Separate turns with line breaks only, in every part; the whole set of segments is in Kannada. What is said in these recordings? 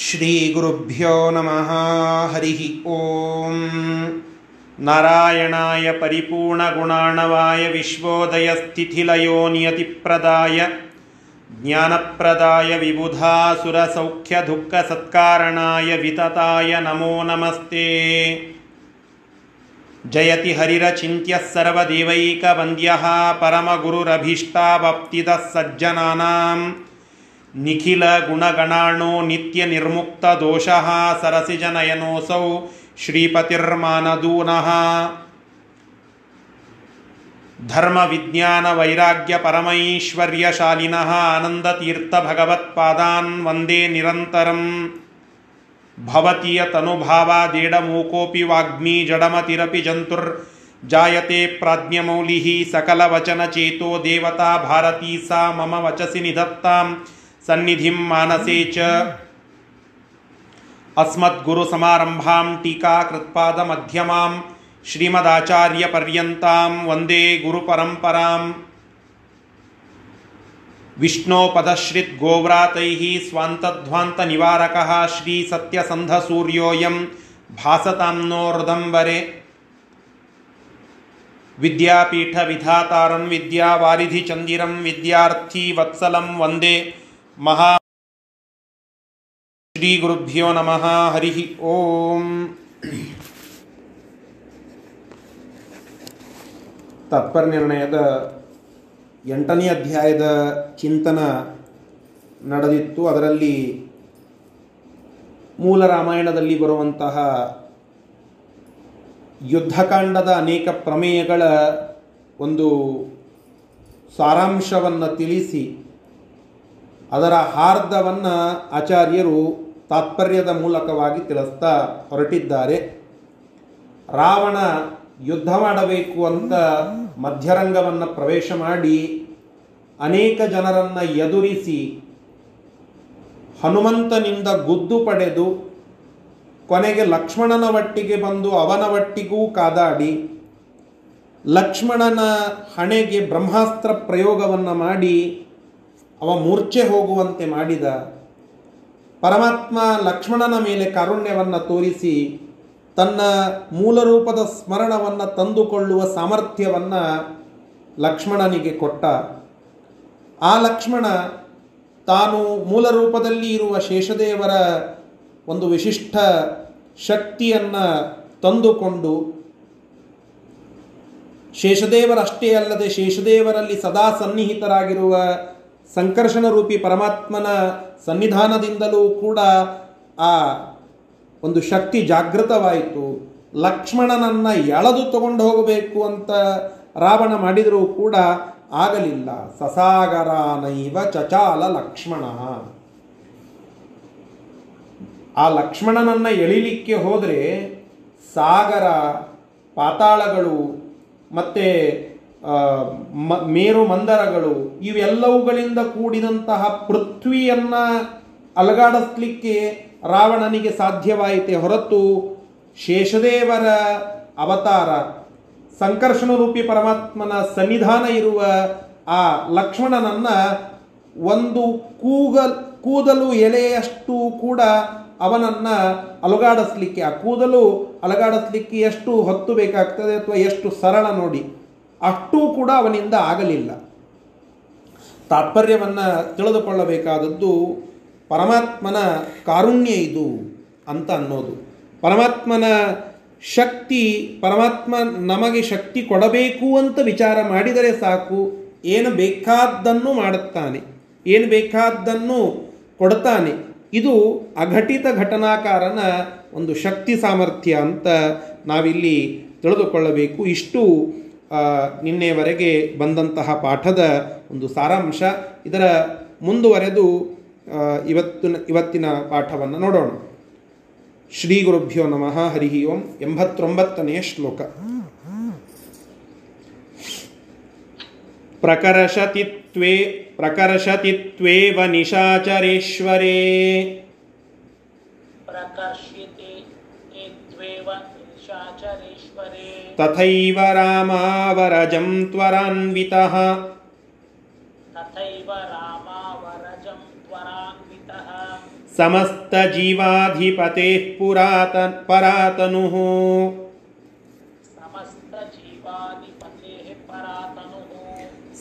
ಶ್ರೀಗುರುಭ್ಯೋ ನಮಃ. ಹರಿ ಓಂ. ನಾರಾಯಣಾಯ ಪರಿಪೂರ್ಣಗುಣಾಣವಾಯ ವಿಶ್ವೋದಯಸ್ಥಿಥಿಲಯೋ ನಿಯತಿಪ್ರದಾಯ. ಜ್ಞಾನಪ್ರದಾಯ ವಿಬುಧಾಸುರಸೌಖ್ಯ ದುಃಖ ಸತ್ಕಾರಣಾಯ ವಿತತಾಯ ನಮೋ ನಮಸ್ತೆ. ಜಯತಿ ಹರಿರಚಿಂತ್ಯಃ ಸರ್ವದೇವೈಕವಂದ್ಯಃ ಪರಮಗುರುರಭೀಷ್ಟಾವಪ್ತಿದಃ ಸಜ್ಜನಾನಾಂ. ನಿಖಿಲ ಗುಣಗಣಾಣೋ ನಿತ್ಯ ನಿರ್ಮುಕ್ತ ದೋಷಃ ಸರಸಿಜನಯನೋಸೌ ಶ್ರೀಪತಿರ್ಮಾನದೂನಃ. ಧರ್ಮ ವಿಜ್ಞಾನ ವೈರಾಗ್ಯ ಪರಮೈಶ್ವರ್ಯಶಾಲಿನಃ ಆನಂದತೀರ್ಥ ಭಗವತ್ಪಾದಾನ್ ವಂದೇ ನಿರಂತರಂ. ಭವತಿಯ ತನುಭಾವಾದೇಡಮೂಕೋಪಿ ವಾಗ್ಮೀ ಜಡಮತಿರಪಿ ಜಂತುರ್ ಜಾಯತೆ ಪ್ರಾಜ್ಞಮೌಲಿ ಸಕಲವಚನಚೇತೋ ದೇವತಾ ಭಾರತೀ ಸಾ ಮಮ ವಚಸಿ ನಿಧತ್ತಾಂ. सन्निधिं मानसे च। अस्मद्गुरुसमारम्भां टीकाकृत्पादमध्यमां श्रीमदाचार्यपर्यन्तां वंदे गुरुपरम्पराम् विष्णोपदश्रिद्गोव्रातैः स्वान्तध्वान्तनिवारकः भासतां नो हृदम्बरे विद्यापीठविधातारं विद्यावारिधिचन्दिरं विद्यार्थीवत्सलं वंदे ಮಹಾ ಶ್ರೀ ಗುರುಭ್ಯೋ ನಮಃ. ಹರಿ ಓಂ. ತತ್ಪರ್ನಿರ್ಣಯದ ಎಂಟನೇ ಅಧ್ಯಾಯದ ಚಿಂತನ ನಡೆದಿತ್ತು. ಅದರಲ್ಲಿ ಮೂಲ ರಾಮಾಯಣದಲ್ಲಿ ಬರುವಂತಹ ಯುದ್ಧಕಾಂಡದ ಅನೇಕ ಪ್ರಮೇಯಗಳ ಒಂದು ಸಾರಾಂಶವನ್ನು ತಿಳಿಸಿ ಅದರ ಹಾರ್ದವನ್ನು ಆಚಾರ್ಯರು ತಾತ್ಪರ್ಯದ ಮೂಲಕವಾಗಿ ತಿಳಿಸ್ತಾ ಹೊರಟಿದ್ದಾರೆ. ರಾವಣ ಯುದ್ಧ ಮಾಡಬೇಕು ಅಂತ ಮಧ್ಯರಂಗವನ್ನು ಪ್ರವೇಶ ಮಾಡಿ ಅನೇಕ ಜನರನ್ನು ಎದುರಿಸಿ ಹನುಮಂತನಿಂದ ಗುದ್ದು ಪಡೆದು ಕೊನೆಗೆ ಲಕ್ಷ್ಮಣನ ಒಟ್ಟಿಗೆ ಬಂದು ಅವನ ಒಟ್ಟಿಗೂ ಕಾದಾಡಿ ಲಕ್ಷ್ಮಣನ ಹಣೆಗೆ ಬ್ರಹ್ಮಾಸ್ತ್ರ ಪ್ರಯೋಗವನ್ನು ಮಾಡಿ ಅವ ಮೂರ್ಛೆ ಹೋಗುವಂತೆ ಮಾಡಿದ ಪರಮಾತ್ಮ ಲಕ್ಷ್ಮಣನ ಮೇಲೆ ಕಾರುಣ್ಯವನ್ನು ತೋರಿಸಿ ತನ್ನ ಮೂಲರೂಪದ ಸ್ಮರಣವನ್ನು ತಂದುಕೊಳ್ಳುವ ಸಾಮರ್ಥ್ಯವನ್ನು ಲಕ್ಷ್ಮಣನಿಗೆ ಕೊಟ್ಟ. ಆ ಲಕ್ಷ್ಮಣ ತಾನು ಮೂಲ ರೂಪದಲ್ಲಿ ಇರುವ ಶೇಷದೇವರ ಒಂದು ವಿಶಿಷ್ಟ ಶಕ್ತಿಯನ್ನು ತಂದುಕೊಂಡು ಶೇಷದೇವರಷ್ಟೇ ಅಲ್ಲದೆ ಶೇಷದೇವರಲ್ಲಿ ಸದಾ ಸನ್ನಿಹಿತರಾಗಿರುವ ಸಂಕರ್ಷಣ ರೂಪಿ ಪರಮಾತ್ಮನ ಸನ್ನಿಧಾನದಿಂದಲೂ ಕೂಡ ಆ ಒಂದು ಶಕ್ತಿ ಜಾಗೃತವಾಯಿತು. ಲಕ್ಷ್ಮಣನನ್ನು ಎಳೆದು ತಗೊಂಡು ಹೋಗಬೇಕು ಅಂತ ರಾವಣ ಮಾಡಿದರೂ ಕೂಡ ಆಗಲಿಲ್ಲ. ಸಸಾಗರಾನೈವ ಚಚಾಲ ಲಕ್ಷ್ಮಣ. ಆ ಲಕ್ಷ್ಮಣನನ್ನು ಎಳಿಲಿಕ್ಕೆ ಹೋದರೆ ಸಾಗರ, ಪಾತಾಳಗಳು ಮತ್ತು ಮೇರು ಮಂದರಗಳು, ಇವೆಲ್ಲವುಗಳಿಂದ ಕೂಡಿದಂತಹ ಪೃಥ್ವಿಯನ್ನು ಅಲಗಾಡಿಸ್ಲಿಕ್ಕೆ ರಾವಣನಿಗೆ ಸಾಧ್ಯವಾಯಿತೆ ಹೊರತು ಶೇಷದೇವರ ಅವತಾರ, ಸಂಕರ್ಷಣ ರೂಪಿ ಪರಮಾತ್ಮನ ಸನ್ನಿಧಾನ ಇರುವ ಆ ಲಕ್ಷ್ಮಣನನ್ನ ಒಂದು ಕೂಗಲ್, ಕೂದಲು ಎಲೆಯಷ್ಟು ಕೂಡ ಅವನನ್ನ ಅಲುಗಾಡಿಸ್ಲಿಕ್ಕೆ, ಆ ಕೂದಲು ಅಲುಗಾಡಿಸ್ಲಿಕ್ಕೆ ಎಷ್ಟು ಹೊತ್ತು ಬೇಕಾಗ್ತದೆ ಅಥವಾ ಎಷ್ಟು ಸರಳ ನೋಡಿ. ಅಷ್ಟೂ ಕೂಡ ಅವನಿಂದ ಆಗಲಿಲ್ಲ. ತಾತ್ಪರ್ಯವನ್ನು ತಿಳಿದುಕೊಳ್ಳಬೇಕಾದದ್ದು ಪರಮಾತ್ಮನ ಕಾರುಣ್ಯ ಇದು ಅಂತ ಅನ್ನೋದು. ಪರಮಾತ್ಮನ ಶಕ್ತಿ, ಪರಮಾತ್ಮ ನಮಗೆ ಶಕ್ತಿ ಕೊಡಬೇಕು ಅಂತ ವಿಚಾರ ಮಾಡಿದರೆ ಸಾಕು, ಏನು ಬೇಕಾದ್ದನ್ನು ಮಾಡುತ್ತಾನೆ, ಏನು ಬೇಕಾದ್ದನ್ನು ಕೊಡ್ತಾನೆ. ಇದು ಅಘಟಿತ ಘಟನಾಕಾರನ ಒಂದು ಶಕ್ತಿ ಸಾಮರ್ಥ್ಯ ಅಂತ ನಾವಿಲ್ಲಿ ತಿಳಿದುಕೊಳ್ಳಬೇಕು. ಇಷ್ಟು ನಿನ್ನೆವರೆಗೆ ಬಂದಂತಹ ಪಾಠದ ಒಂದು ಸಾರಾಂಶ. ಇದರ ಮುಂದುವರೆದು ಇವತ್ತಿನ ಇವತ್ತಿನ ಪಾಠವನ್ನು ನೋಡೋಣ. ಶ್ರೀ ಗುರುಭ್ಯೋ ನಮಃ, ಹರಿ ಓಂ, ಎಂಬತ್ತೊಂಬತ್ತನೆಯ ಶ್ಲೋಕ. ಪ್ರಕರ್ಷತಿತ್ವೇ ಪ್ರಕರ್ಷತಿತ್ವೇವ ನಿಶಾಚರೇಶ್ವರೇ. ತಥೈವ
तथैव रामावरजं त्वरान्वितः
ಸಮಸ್ತ ಜೀವಾಧಿಪತೆ ಪುರಾತನ್ ಪರಾತನುಃ
समस्त जीवाधिपतेः परातनुः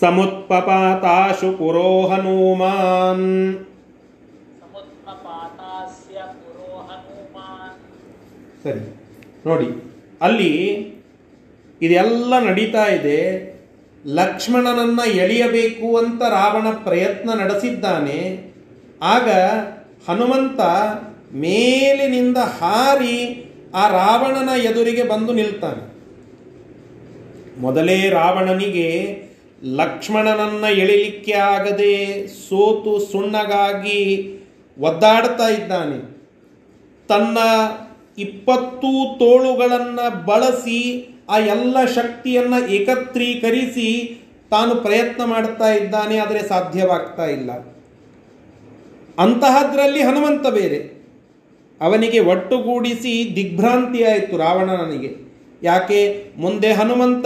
ಸಮುತ್ಪಪಾತಾಶು ಪುರೋ ಹನುಮಾನ್
समुत्पपातास्य पुरो हनुमान्
ಸರಿ ನೋಡಿ ಅಲ್ಲಿ ಇದೆಲ್ಲ ನಡೀತಾ ಇದೆ. ಲಕ್ಷ್ಮಣನನ್ನು ಎಳೆಯಬೇಕು ಅಂತ ರಾವಣ ಪ್ರಯತ್ನ ನಡೆಸಿದ್ದಾನೆ. ಆಗ ಹನುಮಂತ ಮೇಲಿನಿಂದ ಹಾರಿ ಆ ರಾವಣನ ಎದುರಿಗೆ ಬಂದು ನಿಲ್ತಾನೆ. ಮೊದಲೇ ರಾವಣನಿಗೆ ಲಕ್ಷ್ಮಣನನ್ನ ಎಳಿಲಿಕ್ಕೆ ಆಗದೆ ಸೋತು ಸುಣ್ಣಗಾಗಿ ಒದ್ದಾಡ್ತಾ ಇದ್ದಾನೆ. ತನ್ನ ಇಪ್ಪತ್ತು ತೋಳುಗಳನ್ನು ಬಳಸಿ ಆ ಎಲ್ಲ ಶಕ್ತಿಯನ್ನು ಏಕತ್ರೀಕರಿಸಿ ತಾನು ಪ್ರಯತ್ನ ಮಾಡ್ತಾ ಇದ್ದಾನೆ ಆದರೆ ಸಾಧ್ಯವಾಗ್ತಾ ಇಲ್ಲ. ಅಂತಹದ್ರಲ್ಲಿ ಹನುಮಂತ ಬೇರೆ. ಅವನಿಗೆ ಒಟ್ಟುಗೂಡಿಸಿ ದಿಗ್ಭ್ರಾಂತಿಯಾಯಿತು ರಾವಣನಿಗೆ ಯಾಕೆ? ಮುಂದೆ ಹನುಮಂತ,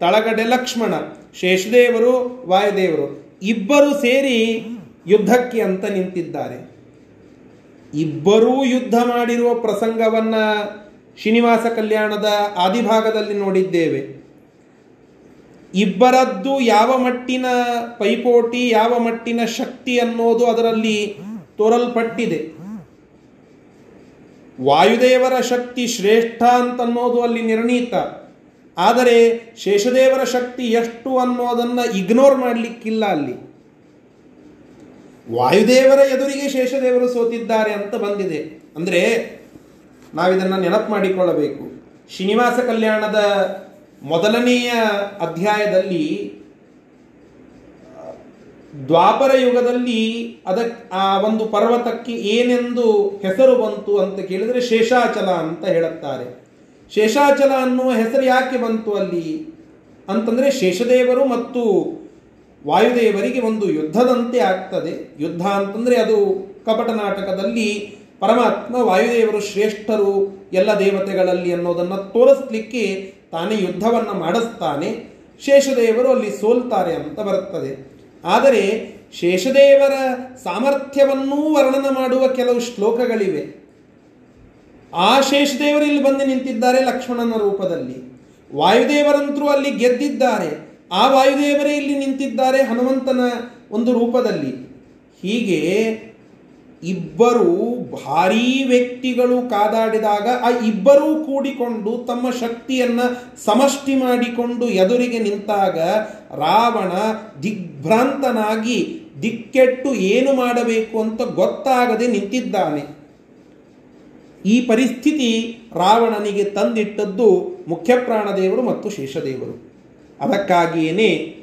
ತಳಗಡೆ ಲಕ್ಷ್ಮಣ, ಶೇಷದೇವರು, ವಾಯುದೇವರು ಇಬ್ಬರು ಸೇರಿ ಯುದ್ಧಕ್ಕೆ ಅಂತ ನಿಂತಿದ್ದಾರೆ. ಇಬ್ಬರೂ ಯುದ್ಧ ಮಾಡಿರುವ ಪ್ರಸಂಗವನ್ನ ಶ್ರೀನಿವಾಸ ಕಲ್ಯಾಣದ ಆದಿಭಾಗದಲ್ಲಿ ನೋಡಿದ್ದೇವೆ. ಇಬ್ಬರದ್ದು ಯಾವ ಮಟ್ಟಿನ ಪೈಪೋಟಿ, ಯಾವ ಮಟ್ಟಿನ ಶಕ್ತಿ ಅನ್ನೋದು ಅದರಲ್ಲಿ ತೋರಲ್ಪಟ್ಟಿದೆ. ವಾಯುದೇವರ ಶಕ್ತಿ ಶ್ರೇಷ್ಠ ಅಂತನ್ನೋದು ಅಲ್ಲಿ ನಿರ್ಣೀತ. ಆದರೆ ಶೇಷದೇವರ ಶಕ್ತಿ ಎಷ್ಟು ಅನ್ನೋದನ್ನ ಇಗ್ನೋರ್ ಮಾಡಲಿಕ್ಕಿಲ್ಲ ಅಲ್ಲಿ. ವಾಯುದೇವರ ಎದುರಿಗೆ ಶೇಷದೇವರು ಸೋತಿದ್ದಾರೆ ಅಂತ ಬಂದಿದೆ. ಅಂದರೆ ನಾವಿದನ್ನು ನೆನಪು ಮಾಡಿಕೊಳ್ಳಬೇಕು. ಶ್ರೀನಿವಾಸ ಕಲ್ಯಾಣದ ಮೊದಲನೆಯ ಅಧ್ಯಾಯದಲ್ಲಿ, ದ್ವಾಪರ ಯುಗದಲ್ಲಿ ಅದಕ್ಕೆ ಆ ಒಂದು ಪರ್ವತಕ್ಕೆ ಏನೆಂದು ಹೆಸರು ಬಂತು ಅಂತ ಕೇಳಿದರೆ ಶೇಷಾಚಲ ಅಂತ ಹೇಳುತ್ತಾರೆ. ಶೇಷಾಚಲ ಅನ್ನುವ ಹೆಸರು ಯಾಕೆ ಬಂತು ಅಲ್ಲಿ? ಅಂತಂದರೆ ಶೇಷದೇವರು ಮತ್ತು ವಾಯುದೇವರಿಗೆ ಒಂದು ಯುದ್ಧದಂತೆ ಆಗ್ತದೆ. ಯುದ್ಧ ಅಂತಂದರೆ ಅದು ಕಪಟ ನಾಟಕದಲ್ಲಿ ಪರಮಾತ್ಮ ವಾಯುದೇವರು ಶ್ರೇಷ್ಠರು ಎಲ್ಲ ದೇವತೆಗಳಲ್ಲಿ ಅನ್ನೋದನ್ನು ತೋರಿಸ್ಲಿಕ್ಕೆ ತಾನೇ ಯುದ್ಧವನ್ನು ಮಾಡಿಸ್ತಾನೆ. ಶೇಷದೇವರು ಅಲ್ಲಿ ಸೋಲ್ತಾರೆ ಅಂತ ಬರುತ್ತದೆ. ಆದರೆ ಶೇಷದೇವರ ಸಾಮರ್ಥ್ಯವನ್ನೂ ವರ್ಣನ ಮಾಡುವ ಕೆಲವು ಶ್ಲೋಕಗಳಿವೆ. ಆ ಶೇಷದೇವರು ಇಲ್ಲಿ ಬಂದು ನಿಂತಿದ್ದಾರೆ ಲಕ್ಷ್ಮಣನ ರೂಪದಲ್ಲಿ. ವಾಯುದೇವರಂತರೂ ಅಲ್ಲಿ ಗೆದ್ದಿದ್ದಾರೆ. ಆ ವಾಯುದೇವರೇ ಇಲ್ಲಿ ನಿಂತಿದ್ದಾರೆ ಹನುಮಂತನ ಒಂದು ರೂಪದಲ್ಲಿ. ಹೀಗೆ ಇಬ್ಬರು ಭಾರೀ ವ್ಯಕ್ತಿಗಳು ಕಾದಾಡಿದಾಗ ಆ ಇಬ್ಬರೂ ಕೂಡಿಕೊಂಡು ತಮ್ಮ ಶಕ್ತಿಯನ್ನ ಸಮಷ್ಟಿ ಮಾಡಿಕೊಂಡು ಎದುರಿಗೆ ನಿಂತಾಗ ರಾವಣ ದಿಗ್ಭ್ರಾಂತನಾಗಿ ದಿಕ್ಕೆಟ್ಟು ಏನು ಮಾಡಬೇಕು ಅಂತ ಗೊತ್ತಾಗದೆ ನಿಂತಿದ್ದಾನೆ. ಈ ಪರಿಸ್ಥಿತಿ ರಾವಣನಿಗೆ ತಂದಿಟ್ಟದ್ದು ಮುಖ್ಯಪ್ರಾಣದೇವರು ಮತ್ತು ಶೇಷದೇವರು. ಅದಕ್ಕಾಗಿಯೇ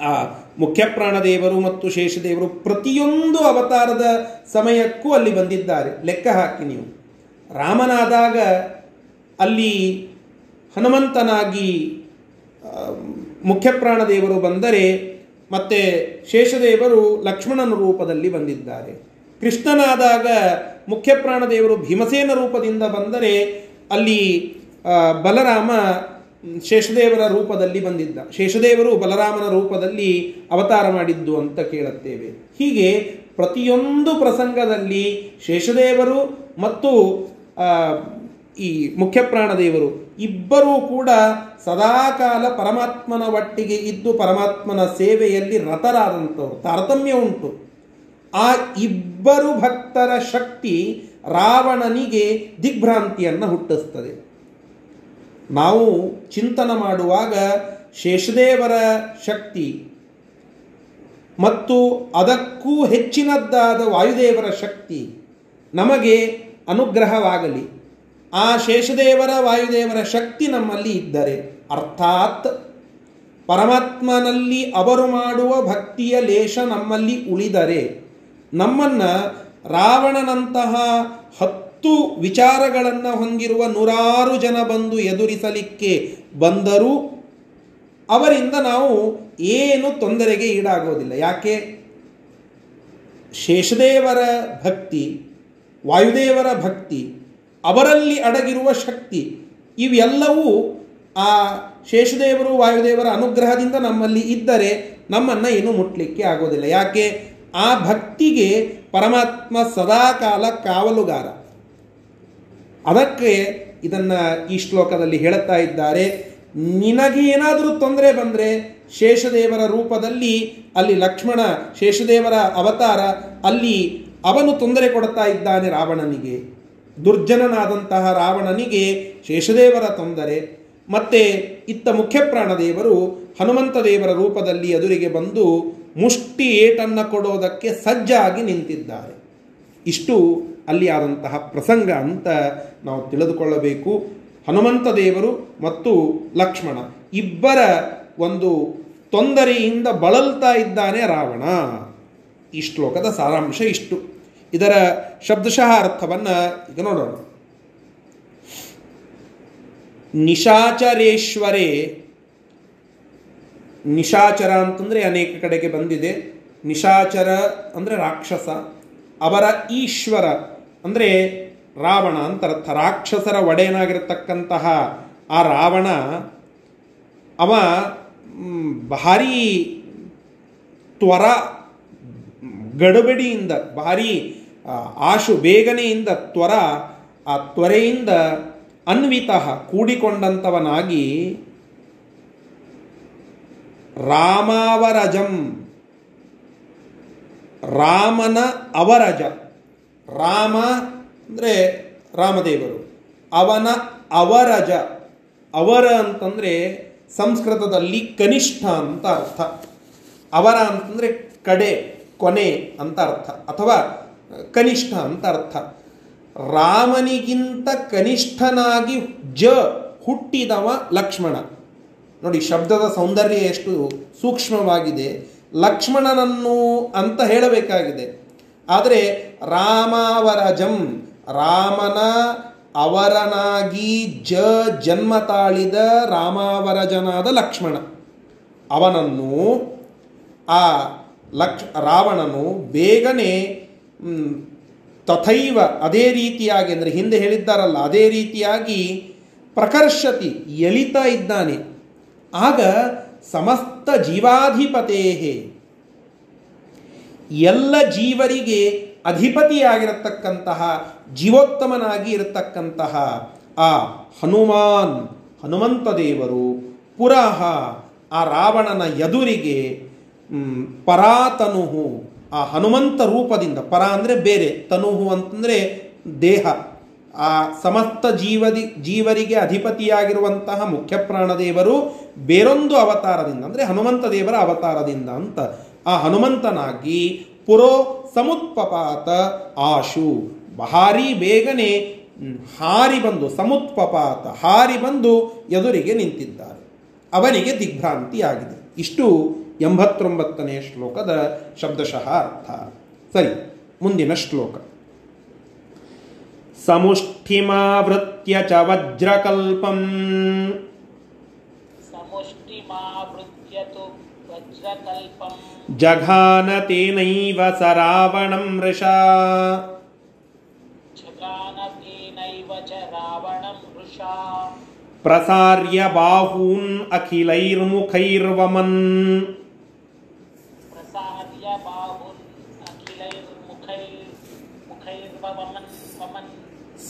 ಆ ಮುಖ್ಯಪ್ರಾಣದೇವರು ಮತ್ತು ಶೇಷದೇವರು ಪ್ರತಿಯೊಂದು ಅವತಾರದ ಸಮಯಕ್ಕೂ ಅಲ್ಲಿ ಬಂದಿದ್ದಾರೆ. ಲೆಕ್ಕ ಹಾಕಿ ನೀವು. ರಾಮನಾದಾಗ ಅಲ್ಲಿ ಹನುಮಂತನಾಗಿ ಮುಖ್ಯಪ್ರಾಣದೇವರು ಬಂದರೆ ಮತ್ತೆ ಶೇಷದೇವರು ಲಕ್ಷ್ಮಣನ ರೂಪದಲ್ಲಿ ಬಂದಿದ್ದಾರೆ. ಕೃಷ್ಣನಾದಾಗ ಮುಖ್ಯಪ್ರಾಣದೇವರು ಭೀಮಸೇನ ರೂಪದಿಂದ ಬಂದರೆ ಅಲ್ಲಿ ಬಲರಾಮ ಶೇಷದೇವರ ರೂಪದಲ್ಲಿ ಬಂದಿದ್ದ. ಶೇಷದೇವರು ಬಲರಾಮನ ರೂಪದಲ್ಲಿ ಅವತಾರ ಮಾಡಿದ್ದು ಅಂತ ಕೇಳುತ್ತೇವೆ. ಹೀಗೆ ಪ್ರತಿಯೊಂದು ಪ್ರಸಂಗದಲ್ಲಿ ಶೇಷದೇವರು ಮತ್ತು ಈ ಮುಖ್ಯಪ್ರಾಣದೇವರು ಇಬ್ಬರೂ ಕೂಡ ಸದಾಕಾಲ ಪರಮಾತ್ಮನ ಒಟ್ಟಿಗೆ ಇದ್ದು ಪರಮಾತ್ಮನ ಸೇವೆಯಲ್ಲಿ ರತರಾದಂಥವ್ರು ತಾರತಮ್ಯ ಉಂಟು. ಆ ಇಬ್ಬರು ಭಕ್ತರ ಶಕ್ತಿ ರಾವಣನಿಗೆ ದಿಗ್ಭ್ರಾಂತಿಯನ್ನು ಹುಟ್ಟಿಸ್ತದೆ. ನಾವು ಚಿಂತನ ಮಾಡುವಾಗ ಶೇಷದೇವರ ಶಕ್ತಿ ಮತ್ತು ಅದಕ್ಕೂ ಹೆಚ್ಚಿನದ್ದಾದ ವಾಯುದೇವರ ಶಕ್ತಿ ನಮಗೆ ಅನುಗ್ರಹವಾಗಲಿ. ಆ ಶೇಷದೇವರ ವಾಯುದೇವರ ಶಕ್ತಿ ನಮ್ಮಲ್ಲಿ ಇದ್ದರೆ, ಅರ್ಥಾತ್ ಪರಮಾತ್ಮನಲ್ಲಿ ಅವರು ಮಾಡುವ ಭಕ್ತಿಯ ಲೇಷ ನಮ್ಮಲ್ಲಿ ಉಳಿದರೆ, ನಮ್ಮನ್ನು ರಾವಣನಂತಹ ಹತ್ತು ವಿಚಾರಗಳನ್ನು ಹೊಂದಿರುವ ನೂರಾರು ಜನ ಬಂದು ಎದುರಿಸಲಿಕ್ಕೆ ಬಂದರೂ ಅವರಿಂದ ನಾವು ಏನು ತೊಂದರೆಗೆ ಈಡಾಗೋದಿಲ್ಲ. ಯಾಕೆ? ಶೇಷದೇವರ ಭಕ್ತಿ, ವಾಯುದೇವರ ಭಕ್ತಿ, ಅವರಲ್ಲಿ ಅಡಗಿರುವ ಶಕ್ತಿ, ಇವೆಲ್ಲವೂ ಆ ಶೇಷದೇವರು, ವಾಯುದೇವರ ಅನುಗ್ರಹದಿಂದ ನಮ್ಮಲ್ಲಿ ಇದ್ದರೆ ನಮ್ಮನ್ನು ಏನು ಮುಟ್ಲಿಕ್ಕೆ ಆಗೋದಿಲ್ಲ. ಯಾಕೆ? ಆ ಭಕ್ತಿಗೆ ಪರಮಾತ್ಮ ಸದಾಕಾಲ ಕಾವಲುಗಾರ. ಅದಕ್ಕೆ ಇದನ್ನು ಈ ಶ್ಲೋಕದಲ್ಲಿ ಹೇಳುತ್ತಾ ಇದ್ದಾರೆ ನಿನಗೆ ಏನಾದರೂ ತೊಂದರೆ ಬಂದರೆ ಶೇಷದೇವರ ರೂಪದಲ್ಲಿ ಅಲ್ಲಿ ಲಕ್ಷ್ಮಣ, ಶೇಷದೇವರ ಅವತಾರ, ಅಲ್ಲಿ ಅವನು ತೊಂದರೆ ಕೊಡ್ತಾ ಇದ್ದಾನೆ ರಾವಣನಿಗೆ. ದುರ್ಜನನಾದಂತಹ ರಾವಣನಿಗೆ ಶೇಷದೇವರ ತೊಂದರೆ. ಮತ್ತೆ ಇತ್ತ ಮುಖ್ಯ ಪ್ರಾಣದೇವರು ಹನುಮಂತ ದೇವರ ರೂಪದಲ್ಲಿ ಎದುರಿಗೆ ಬಂದು ಮುಷ್ಟಿ ಏಟನ್ನು ಕೊಡೋದಕ್ಕೆ ಸಜ್ಜಾಗಿ ನಿಂತಿದ್ದಾರೆ. ಇಷ್ಟು ಅಲ್ಲಿ ಆದಂತಹ ಪ್ರಸಂಗ ಅಂತ ನಾವು ತಿಳಿದುಕೊಳ್ಳಬೇಕು. ಹನುಮಂತ ದೇವರು ಮತ್ತು ಲಕ್ಷ್ಮಣ ಇಬ್ಬರ ಒಂದು ತೊಂದರೆಯಿಂದ ಬಳಲ್ತಾ ಇದ್ದಾನೆ ರಾವಣ. ಈ ಶ್ಲೋಕದ ಸಾರಾಂಶ ಇಷ್ಟು. ಇದರ ಶಬ್ದಶಃ ಅರ್ಥವನ್ನು ಈಗ ನೋಡೋಣ. ನಿಶಾಚರೇಶ್ವರೇ, ನಿಶಾಚರ ಅಂತಂದರೆ ಅನೇಕ ಕಡೆಗೆ ಬಂದಿದೆ. ನಿಶಾಚರ ಅಂದರೆ ರಾಕ್ಷಸ, ಅವರ ಈಶ್ವರ. ಅಂದರೆ ರಾವಣ ಅಂತ ಅರ್ಥ. ರಾಕ್ಷಸರ ಒಡೆಯನಾಗಿರತಕ್ಕಂತಹ ಆ ರಾವಣ, ಅವ ಭಾರಿ ತ್ವರ, ಗಡಬಡಿಯಿಂದ, ಭಾರಿ ಆಶು ಬೇಗನೆಯಿಂದ, ತ್ವರ, ಆ ತ್ವರೆಯಿಂದ ಅನ್ವಿತ ಕೂಡಿಕೊಂಡಂಥವನಾಗಿ ರಾಮಾವರಜಂ, ರಾಮನ ಅವರಜ. ರಾಮ ಅಂದರೆ ರಾಮದೇವರು. ಅವನ ಅವರಜ. ಅವರ ಅಂತಂದರೆ ಸಂಸ್ಕೃತದಲ್ಲಿ ಕನಿಷ್ಠ ಅಂತ ಅರ್ಥ. ಅವರ ಅಂತಂದರೆ ಕಡೆ, ಕೊನೆ ಅಂತ ಅರ್ಥ. ಅಥವಾ ಕನಿಷ್ಠ ಅಂತ ಅರ್ಥ. ರಾಮನಿಗಿಂತ ಕನಿಷ್ಠನಾಗಿ ಜ ಹುಟ್ಟಿದವ ಲಕ್ಷ್ಮಣ. ನೋಡಿ, ಶಬ್ದದ ಸೌಂದರ್ಯ ಎಷ್ಟು ಸೂಕ್ಷ್ಮವಾಗಿದೆ. ಲಕ್ಷ್ಮಣನನ್ನು ಅಂತ ಹೇಳಬೇಕಾಗಿದೆ. ಆದರೆ ರಾಮಾವರಜಂ, ರಾಮನ ಅವರನಾಗಿ ಜ ಜನ್ಮ ತಾಳಿದ ರಾಮಾವರಜನಾದ ಲಕ್ಷ್ಮಣ. ಅವನನ್ನು, ಆ ಲಕ್ಷ, ರಾವಣನು ಬೇಗನೆ ತಥೈವ ಅದೇ ರೀತಿಯಾಗಿ, ಅಂದರೆ ಹಿಂದೆ ಹೇಳಿದ್ದಾರಲ್ಲ, ಅದೇ ರೀತಿಯಾಗಿ ಪ್ರಕರ್ಷತಿ ಎಳಿತಾ ಇದ್ದಾನೆ. ಆಗ ಸಮಸ್ತ ಜೀವಾಧಿಪತೇಹೇ ಎಲ್ಲ ಜೀವರಿಗೆ ಅಧಿಪತಿಯಾಗಿರತಕ್ಕಂತಹ ಜೀವೋತ್ತಮನಾಗಿ ಇರತಕ್ಕಂತಹ ಆ ಹನುಮಾನ್ ಹನುಮಂತ ದೇವರು ಪುರಃ ಆ ರಾವಣನ ಎದುರಿಗೆ ಪರಾತನುಹು, ಆ ಹನುಮಂತ ರೂಪದಿಂದ, ಪರ ಅಂದರೆ ಬೇರೆ, ತನುಹು ಅಂತಂದರೆ ದೇಹ. ಆ ಸಮಸ್ತ ಜೀವದಿ, ಜೀವರಿಗೆ ಅಧಿಪತಿಯಾಗಿರುವಂತಹ ಮುಖ್ಯ ಪ್ರಾಣದೇವರು ಬೇರೊಂದು ಅವತಾರದಿಂದ, ಅಂದರೆ ಹನುಮಂತ ದೇವರ ಅವತಾರದಿಂದ ಅಂತ ಆ ಹನುಮಂತನಾಗಿ ಪುರೋ ಸಮುತ್ಪಪಾತ ಆಶು. ಭಾರಿ ಬೇಗನೆ ಹಾರಿ ಬಂದು, ಸಮುತ್ಪಪಾತ ಹಾರಿ ಬಂದು ಎದುರಿಗೆ ನಿಂತಿದ್ದಾರೆ. ಅವನಿಗೆ ದಿಗ್ಭ್ರಾಂತಿಯಾಗಿದೆ. ಇಷ್ಟು ಎಂಬತ್ತೊಂಬತ್ತನೇ ಶ್ಲೋಕದ ಶಬ್ದಶಃ ಅರ್ಥ. ಸರಿ, ಮುಂದಿನ ಶ್ಲೋಕ. ಸಮುಷ್ಠಿಮಾವೃತ್ಯ ಚ ವಜ್ರಕಲ್ಪಂ. ಸಮುಷ್ಟಿಮಾವೃತ್ಯ ವಜ್ರಕಲ್ಪಂ. जघान
तेनैव स रावणं
मृषा
प्रसार्य बाहून् अखिलैर्मुखैर्वमन्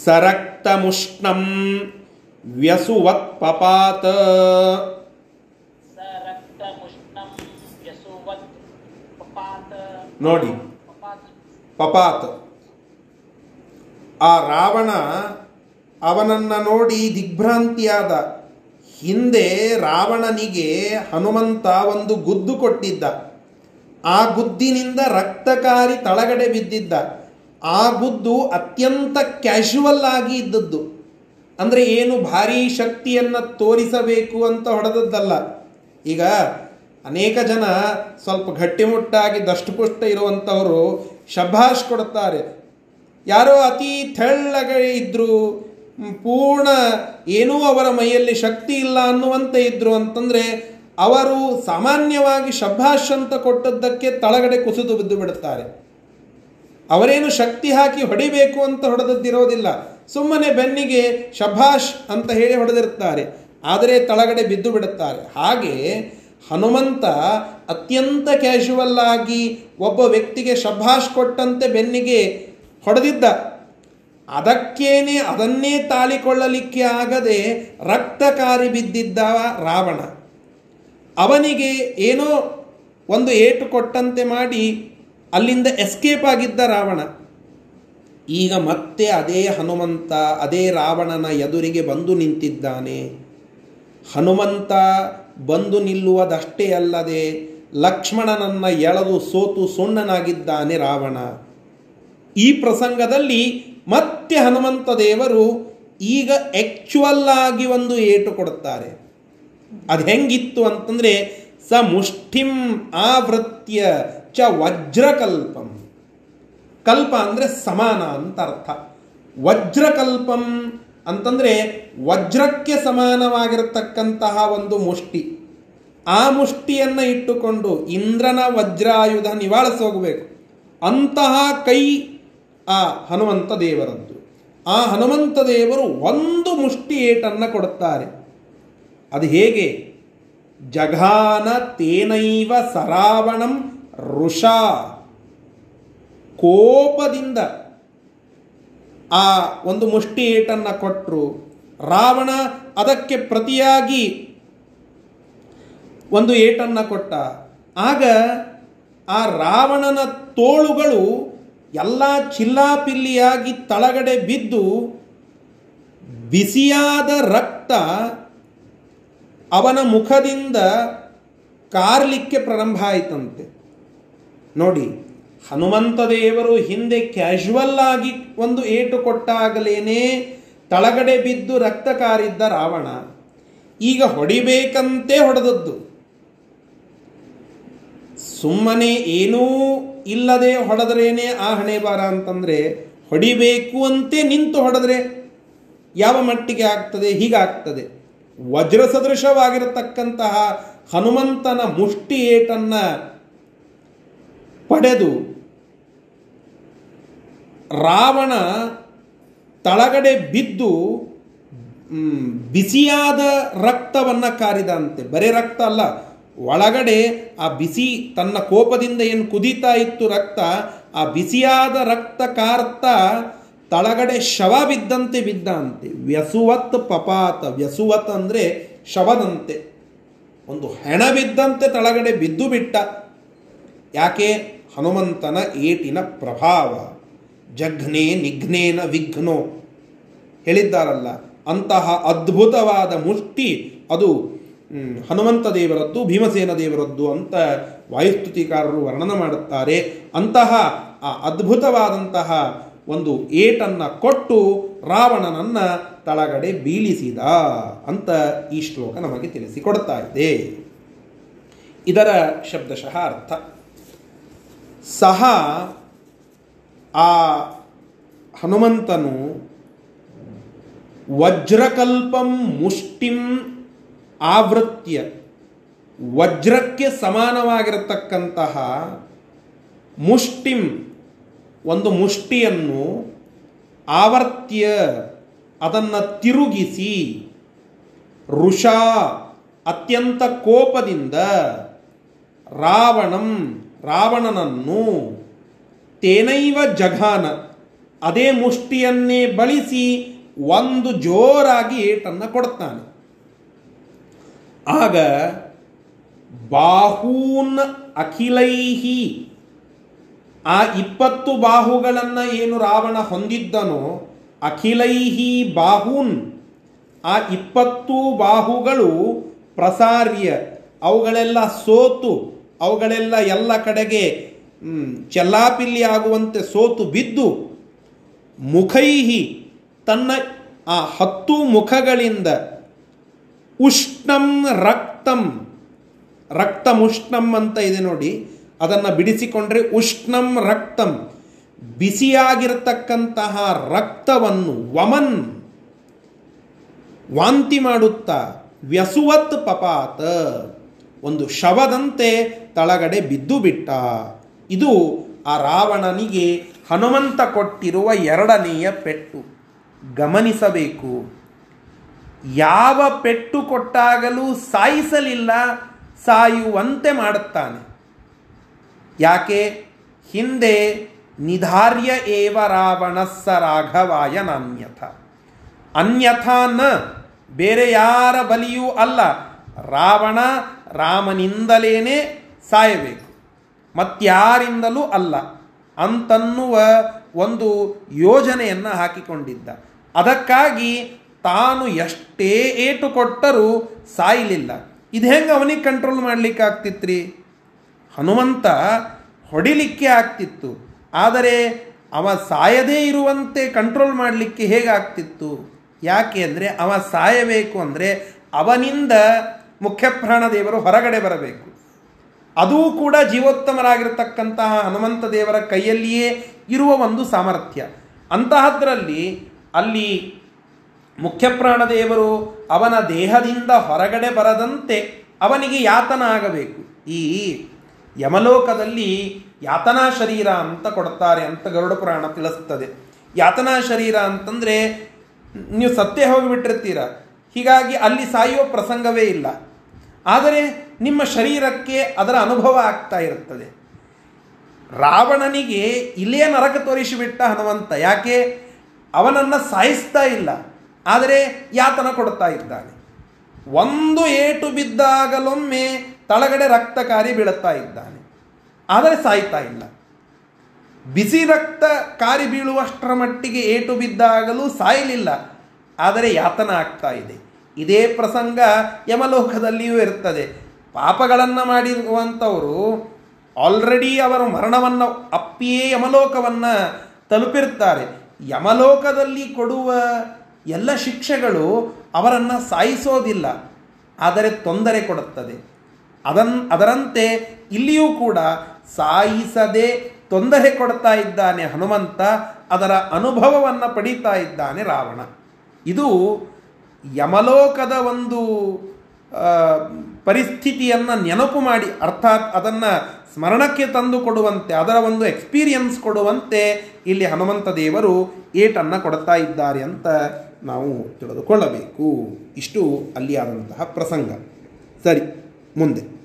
सरक्तमुष्णं व्यसुवत्पपात्
ನೋಡಿ. ಪಪಾತ್. ಆ ರಾವಣ ಅವನನ್ನು ನೋಡಿ ದಿಗ್ಭ್ರಾಂತಿಯಾದ. ಹಿಂದೆ ರಾವಣನಿಗೆ ಹನುಮಂತ ಒಂದು ಗುದ್ದು ಕೊಟ್ಟಿದ್ದ. ಆ ಗುದ್ದಿನಿಂದ ರಕ್ತಕಾರಿ ತಳಗಡೆ ಬಿದ್ದಿದ್ದ. ಆ ಗುದ್ದು ಅತ್ಯಂತ ಕ್ಯಾಶುವಲ್ ಆಗಿ ಇದ್ದದ್ದು. ಅಂದರೆ ಏನು ಭಾರೀ ಶಕ್ತಿಯನ್ನು ತೋರಿಸಬೇಕು ಅಂತ ಹೊಡೆದದ್ದಲ್ಲ. ಈಗ ಅನೇಕ ಜನ ಸ್ವಲ್ಪ ಗಟ್ಟಿಮುಟ್ಟಾಗಿ ದಷ್ಟಪುಷ್ಟ ಇರುವಂಥವರು ಶಭಾಷ್ ಕೊಡುತ್ತಾರೆ. ಯಾರೋ ಅತಿ ತೆಳ್ಳಗೆ ಇದ್ದರು ಪೂರ್ಣ ಏನೂ ಅವರ ಮೈಯಲ್ಲಿ ಶಕ್ತಿ ಇಲ್ಲ ಅನ್ನುವಂತೆ ಇದ್ದರು ಅಂತಂದರೆ ಅವರು ಸಾಮಾನ್ಯವಾಗಿ ಶಭಾಷ್ ಅಂತ ಕೊಟ್ಟದ್ದಕ್ಕೆ ತಳಗಡೆ ಕುಸಿದು ಬಿದ್ದು ಬಿಡುತ್ತಾರೆ. ಅವರೇನು ಶಕ್ತಿ ಹಾಕಿ ಹೊಡಿಬೇಕು ಅಂತ ಹೊಡೆದದ್ದಿರೋದಿಲ್ಲ ಸುಮ್ಮನೆ ಬೆನ್ನಿಗೆ ಶಭಾಷ್ ಅಂತ ಹೇಳಿ ಹೊಡೆದಿರ್ತಾರೆ ಆದರೆ ತಳಗಡೆ ಬಿದ್ದು ಬಿಡುತ್ತಾರೆ. ಹಾಗೆ ಹನುಮಂತ ಅತ್ಯಂತ ಕ್ಯಾಶುವಲ್ ಆಗಿ ಒಬ್ಬ ವ್ಯಕ್ತಿಗೆ ಶಭಾಷ್ ಕೊಟ್ಟಂತೆ ಬೆನ್ನಿಗೆ ಹೊಡೆದಿದ್ದ. ಅದಕ್ಕೇನೆ ಅದನ್ನೇ ತಾಳಿಕೊಳ್ಳಲಿಕ್ಕೆ ಆಗದೆ ರಕ್ತಕಾರಿ ಬಿದ್ದಿದ್ದ ರಾವಣ. ಅವನಿಗೆ ಏನೋ ಒಂದು ಏಟು ಕೊಟ್ಟಂತೆ ಮಾಡಿ ಅಲ್ಲಿಂದ ಎಸ್ಕೇಪ್ ಆಗಿದ್ದ ರಾವಣ. ಈಗ ಮತ್ತೆ ಅದೇ ಹನುಮಂತ, ಅದೇ ರಾವಣನ ಎದುರಿಗೆ ಬಂದು ನಿಂತಿದ್ದಾನೆ. ಹನುಮಂತ ಬಂದು ನಿಲ್ಲುವುದಷ್ಟೇ ಅಲ್ಲದೆ ಲಕ್ಷ್ಮಣನನ್ನ ಎಳೆದು ಸೋತು ಸುಣ್ಣನಾಗಿದ್ದಾನೆ ರಾವಣ. ಈ ಪ್ರಸಂಗದಲ್ಲಿ ಮತ್ತೆ ಹನುಮಂತ ದೇವರು ಈಗ ಎಕ್ಚುವಲ್ ಆಗಿ ಒಂದು ಏಟು ಕೊಡುತ್ತಾರೆ. ಅದು ಹೆಂಗಿತ್ತು ಅಂತಂದರೆ ಸ ಮುಷ್ಠಿಂ ಆವೃತ್ಯ ಚ ವಜ್ರಕಲ್ಪಂ. ಕಲ್ಪ ಅಂದರೆ ಸಮಾನ ಅಂತ ಅರ್ಥ. ವಜ್ರಕಲ್ಪಂ ಅಂತಂದರೆ ವಜ್ರಕ್ಕೆ ಸಮಾನವಾಗಿರತಕ್ಕಂತಹ ಒಂದು ಮುಷ್ಟಿ. ಆ ಮುಷ್ಟಿಯನ್ನು ಇಟ್ಟುಕೊಂಡು ಇಂದ್ರನ ವಜ್ರಾಯುಧ ನಿವಾಳಿಸೋಗಬೇಕು. ಅಂತಹ ಕೈ ಆ ಹನುಮಂತ ದೇವರದ್ದು. ಆ ಹನುಮಂತ ದೇವರು ಒಂದು ಮುಷ್ಟಿ ಏಟನ್ನು ಕೊಡುತ್ತಾರೆ. ಅದು ಹೇಗೆ? ಜಘಾನ ತೇನೈವ ಸರಾವಣಂ ಋಷಾ. ಕೋಪದಿಂದ ಆ ಒಂದು ಮುಷ್ಟಿ ಏಟನ್ನು ಕೊಟ್ಟರು ರಾವಣ ಅದಕ್ಕೆ ಪ್ರತಿಯಾಗಿ ಒಂದು ಏಟನ್ನು ಕೊಟ್ಟ. ಆಗ ಆ ರಾವಣನ ತೋಳುಗಳು ಎಲ್ಲ ಚಿಲ್ಲಾಪಿಲ್ಲಿಯಾಗಿ ತಳಗಡೆ ಬಿದ್ದು ಬಿಸಿಯಾದ ರಕ್ತ ಅವನ ಮುಖದಿಂದ ಕಾರ್ಲಿಕ್ಕೆ ಪ್ರಾರಂಭ ಆಯಿತಂತೆ. ನೋಡಿ ಹನುಮಂತ ದೇವರು ಹಿಂದೆ ಕ್ಯಾಶುವಲ್ ಆಗಿ ಒಂದು ಏಟು ಕೊಟ್ಟಾಗಲೇನೆ ತಳಗಡೆ ಬಿದ್ದು ರಕ್ತ ಕಾರಿದ್ದ ರಾವಣ ಈಗ ಹೊಡಿಬೇಕಂತೆ ಹೊಡೆದದ್ದು. ಸುಮ್ಮನೆ ಏನೂ ಇಲ್ಲದೆ ಹೊಡೆದ್ರೇನೆ ಆ ಹಣೆ ಬಾರ ಅಂತಂದರೆ ಹೊಡಿಬೇಕು ಅಂತೆ ನಿಂತು ಹೊಡೆದ್ರೆ ಯಾವ ಮಟ್ಟಿಗೆ ಆಗ್ತದೆ? ಹೀಗಾಗ್ತದೆ. ವಜ್ರ ಸದೃಶವಾಗಿರತಕ್ಕಂತಹ ಹನುಮಂತನ ಮುಷ್ಟಿ ಏಟನ್ನ ಪಡೆದು ರಾವಣ ತಳಗಡೆ ಬಿದ್ದು ಬಿಸಿಯಾದ ರಕ್ತವನ್ನು ಕಾರಿದಂತೆ, ಬರೇ ರಕ್ತ ಅಲ್ಲ, ಒಳಗಡೆ ಆ ಬಿಸಿ ತನ್ನ ಕೋಪದಿಂದ ಏನು ಕುದೀತಾ ಇತ್ತು ರಕ್ತ, ಆ ಬಿಸಿಯಾದ ರಕ್ತ ಕಾರ್ತಾ ತಳಗಡೆ ಶವ ಬಿದ್ದಂತೆ ಬಿದ್ದಂತೆ ವ್ಯಸುವತ್ ಪಪಾತ, ವ್ಯಸುವತ್ ಅಂದರೆ ಶವದಂತೆ. ಒಂದು ಹೆಣ ಬಿದ್ದಂತೆ ತಳಗಡೆ ಬಿದ್ದು ಬಿಟ್ಟ. ಯಾಕೆ? ಹನುಮಂತನ ಏಟಿನ ಪ್ರಭಾವ. ಜಘ್ನೆ ನಿಘ್ನೇನ ವಿಘ್ನೋ. ಹೇಳಿದ್ದಾರಲ್ಲ, ಅಂತಹ ಅದ್ಭುತವಾದ ಮುಷ್ಟಿ, ಅದು ಹನುಮಂತ ದೇವರದ್ದು, ಭೀಮಸೇನ ದೇವರದ್ದು ಅಂತ ವಾಯುಸ್ತುತಿಕಾರರು ವರ್ಣನ ಮಾಡುತ್ತಾರೆ. ಅಂತಹ, ಆ ಅದ್ಭುತವಾದಂತಹ ಒಂದು ಏಟನ್ನು ಕೊಟ್ಟು ರಾವಣನನ್ನು ತಳಗಡೆ ಬೀಳಿಸಿದ ಅಂತ ಈ ಶ್ಲೋಕ ನಮಗೆ ತಿಳಿಸಿಕೊಡ್ತಾ ಇದೆ. ಇದರ ಶಬ್ದಶಃ ಅರ್ಥ. ಸಹ ಆ ಹನುಮಂತನು ವಜ್ರಕಲ್ಪಂ ಮುಷ್ಟಿಂ ಆವೃತ್ಯ. ವಜ್ರಕ್ಕೆ ಸಮಾನವಾಗಿರತಕ್ಕಂತಹ ಮುಷ್ಟಿಂ, ಒಂದು ಮುಷ್ಟಿಯನ್ನು ಆವರ್ತ್ಯ, ಅದನ್ನು ತಿರುಗಿಸಿ ಋಷಾ ಅತ್ಯಂತ ಕೋಪದಿಂದ ರಾವಣಂ ರಾವಣನನ್ನು ತೇನೈವ ಜಘಾನ, ಅದೇ ಮುಷ್ಟಿಯನ್ನೇ ಬಳಸಿ ಒಂದು ಜೋರಾಗಿ ಏಟನ್ನು ಕೊಡ್ತಾನೆ. ಆಗ ಬಾಹೂನ್ ಅಖಿಲೈಹಿ ಆ ಇಪ್ಪತ್ತು ಬಾಹುಗಳನ್ನು ಏನು ರಾವಣ ಹೊಂದಿದ್ದನೋ, ಅಖಿಲೈಹಿ ಬಾಹೂನ್, ಆ ಇಪ್ಪತ್ತು ಬಾಹುಗಳು ಪ್ರಸಾರ್ಯ, ಅವುಗಳೆಲ್ಲ ಸೋತು, ಅವುಗಳೆಲ್ಲ ಎಲ್ಲ ಕಡೆಗೆ ಚೆಲ್ಲಾಪಿಲ್ಲಿ ಆಗುವಂತೆ ಸೋತು ಬಿದ್ದು ಮುಖೈಹಿ ತನ್ನ ಆ ಹತ್ತು ಮುಖಗಳಿಂದ ಉಷ್ಣಂ ರಕ್ತಂ ರಕ್ತಮುಷ್ಣಂ ಅಂತ ಇದೆ ನೋಡಿ. ಅದನ್ನು ಬಿಡಿಸಿಕೊಂಡ್ರೆ ಉಷ್ಣಂ ರಕ್ತಂ. ಬಿಸಿಯಾಗಿರತಕ್ಕಂತಹ ರಕ್ತವನ್ನು ವಮನ್ ವಾಂತಿ ಮಾಡುತ್ತಾ ವ್ಯಸುವತ್ ಪಪಾತ. ಒಂದು ಶವದಂತೆ ತಳಗಡೆ ಬಿದ್ದು ಬಿಟ್ಟ. ಇದು ಆ ರಾವಣನಿಗೆ ಹನುಮಂತ ಕೊಟ್ಟಿರುವ ಎರಡನೆಯ ಪೆಟ್ಟು. ಗಮನಿಸಬೇಕು. ಯಾವ ಪೆಟ್ಟು ಕೊಟ್ಟಾಗಲೂ ಸಾಯಿಸಲಿಲ್ಲ, ಸಾಯುವಂತೆ ಮಾಡುತ್ತಾನೆ. ಯಾಕೆ? ಹಿಂದೆ ನಿಧಾರ್ಯ ಏವ ರಾವಣಸ್ಸ ರಾಘವಾಯ ನಾನ್ಯಥ. ಅನ್ಯಥಾ ನ ಬೇರೆ ಯಾರ ಬಲಿಯೂ ಅಲ್ಲ. ರಾವಣ ರಾಮನಿಂದಲೇನೆ ಸಾಯಬೇಕು. ಮತ್ಯಾರಿಂದಲೂ ಅಲ್ಲ. ಅಂತನ್ನುವ ಒಂದು ಯೋಜನೆಯನ್ನು ಹಾಕಿಕೊಂಡಿದ್ದ. ಅದಕ್ಕಾಗಿ ತಾನು ಎಷ್ಟೇ ಏಟು ಕೊಟ್ಟರೂ ಸಾಯಲಿಲ್ಲ. ಇದು ಹೆಂಗೆ ಅವನಿಗೆ ಕಂಟ್ರೋಲ್ ಮಾಡಲಿಕ್ಕೆ ಆಗ್ತಿತ್ರಿ? ಹನುಮಂತ ಹೊಡಿಲಿಕ್ಕೆ ಆಗ್ತಿತ್ತು. ಆದರೆ ಅವ ಸಾಯದೇ ಇರುವಂತೆ ಕಂಟ್ರೋಲ್ ಮಾಡಲಿಕ್ಕೆ ಹೇಗಾಗ್ತಿತ್ತು ಯಾಕೆ ಅಂದರೆ ಅವ ಸಾಯಬೇಕು ಅಂದರೆ ಅವನಿಂದ ಮುಖ್ಯಪ್ರಾಣ ದೇವರು ಹೊರಗಡೆ ಬರಬೇಕು. ಅದೂ ಕೂಡ ಜೀವೋತ್ತಮರಾಗಿರ್ತಕ್ಕಂತಹ ಹನುಮಂತ ದೇವರ ಕೈಯಲ್ಲಿಯೇ ಇರುವ ಒಂದು ಸಾಮರ್ಥ್ಯ. ಅಂತಹದ್ರಲ್ಲಿ ಅಲ್ಲಿ ಮುಖ್ಯಪ್ರಾಣ ದೇವರು ಅವನ ದೇಹದಿಂದ ಹೊರಗಡೆ ಬರದಂತೆ ಅವನಿಗೆ ಯಾತನ ಆಗಬೇಕು ಈ ಯಮಲೋಕದಲ್ಲಿ ಯಾತನಾ ಶರೀರ ಅಂತ ಕೊಡ್ತಾರೆ ಅಂತ ಗರುಡ ಪುರಾಣ ತಿಳಿಸ್ತದೆ. ಯಾತನಾ ಶರೀರ ಅಂತಂದರೆ ನೀವು ಸತ್ಯ ಹೋಗಿಬಿಟ್ಟಿರ್ತೀರ. ಹೀಗಾಗಿ ಅಲ್ಲಿ ಸಾಯುವ ಪ್ರಸಂಗವೇ ಇಲ್ಲ. ಆದರೆ ನಿಮ್ಮ ಶರೀರಕ್ಕೆ ಅದರ ಅನುಭವ ಆಗ್ತಾ ಇರುತ್ತದೆ. ರಾವಣನಿಗೆ ಇಲ್ಲೇ ನರಕ ತೋರಿಸಿಬಿಟ್ಟ ಹನುಮಂತ. ಯಾಕೆ? ಅವನನ್ನು ಸಾಯಿಸ್ತಾ ಇಲ್ಲ. ಆದರೆ ಯಾತನ ಕೊಡ್ತಾ ಇದ್ದಾನೆ. ಒಂದು ಏಟು ಬಿದ್ದಾಗಲೊಮ್ಮೆ ತಳಗಡೆ ರಕ್ತಕಾರಿ ಬೀಳುತ್ತಾ ಇದ್ದಾನೆ. ಆದರೆ ಸಾಯ್ತಾ ಇಲ್ಲ. ಬಿಸಿ ರಕ್ತ ಕಾರಿ ಬೀಳುವಷ್ಟರ ಮಟ್ಟಿಗೆ ಏಟು ಬಿದ್ದಾಗಲೂ ಸಾಯಲಿಲ್ಲ. ಆದರೆ ಯಾತನ ಆಗ್ತಾ ಇದೆ. ಇದೇ ಪ್ರಸಂಗ ಯಮಲೋಕದಲ್ಲಿಯೂ ಇರ್ತದೆ ಪಾಪಗಳನ್ನು ಮಾಡಿರುವಂಥವರು ಆಲ್ರೆಡಿ ಅವರ ಮರಣವನ್ನು ಅಪ್ಪಿಯೇ ಯಮಲೋಕವನ್ನು ತಲುಪಿರ್ತಾರೆ ಯಮಲೋಕದಲ್ಲಿ ಕೊಡುವ ಎಲ್ಲ ಶಿಕ್ಷೆಗಳು ಅವರನ್ನು ಸಾಯಿಸೋದಿಲ್ಲ, ಆದರೆ ತೊಂದರೆ ಕೊಡುತ್ತದೆ. ಅದನ್, ಅದರಂತೆ ಇಲ್ಲಿಯೂ ಕೂಡ ಸಾಯಿಸದೆ ತೊಂದರೆ ಕೊಡ್ತಾ ಇದ್ದಾನೆ ಹನುಮಂತ, ಅದರ ಅನುಭವವನ್ನು ಪಡೀತಾ ಇದ್ದಾನೆ ರಾವಣ. ಇದು ಯಮಲೋಕದ ಒಂದು ಪರಿಸ್ಥಿತಿಯನ್ನು ನೆನಪು ಮಾಡಿ, ಅರ್ಥಾತ್ ಅದನ್ನು ಸ್ಮರಣಕ್ಕೆ ತಂದು ಕೊಡುವಂತೆ, ಅದರ ಒಂದು ಎಕ್ಸ್ಪೀರಿಯನ್ಸ್ ಕೊಡುವಂತೆ ಇಲ್ಲಿ ಹನುಮಂತ ದೇವರು ಏಟನ್ನು ಕೊಡ್ತಾ ಇದ್ದಾರೆ ಅಂತ ನಾವು ತಿಳಿದುಕೊಳ್ಳಬೇಕು. ಇಷ್ಟು ಅಲ್ಲಿ ಆದಂತಹ ಪ್ರಸಂಗ. ಸರಿ, ಮುಂದೆ.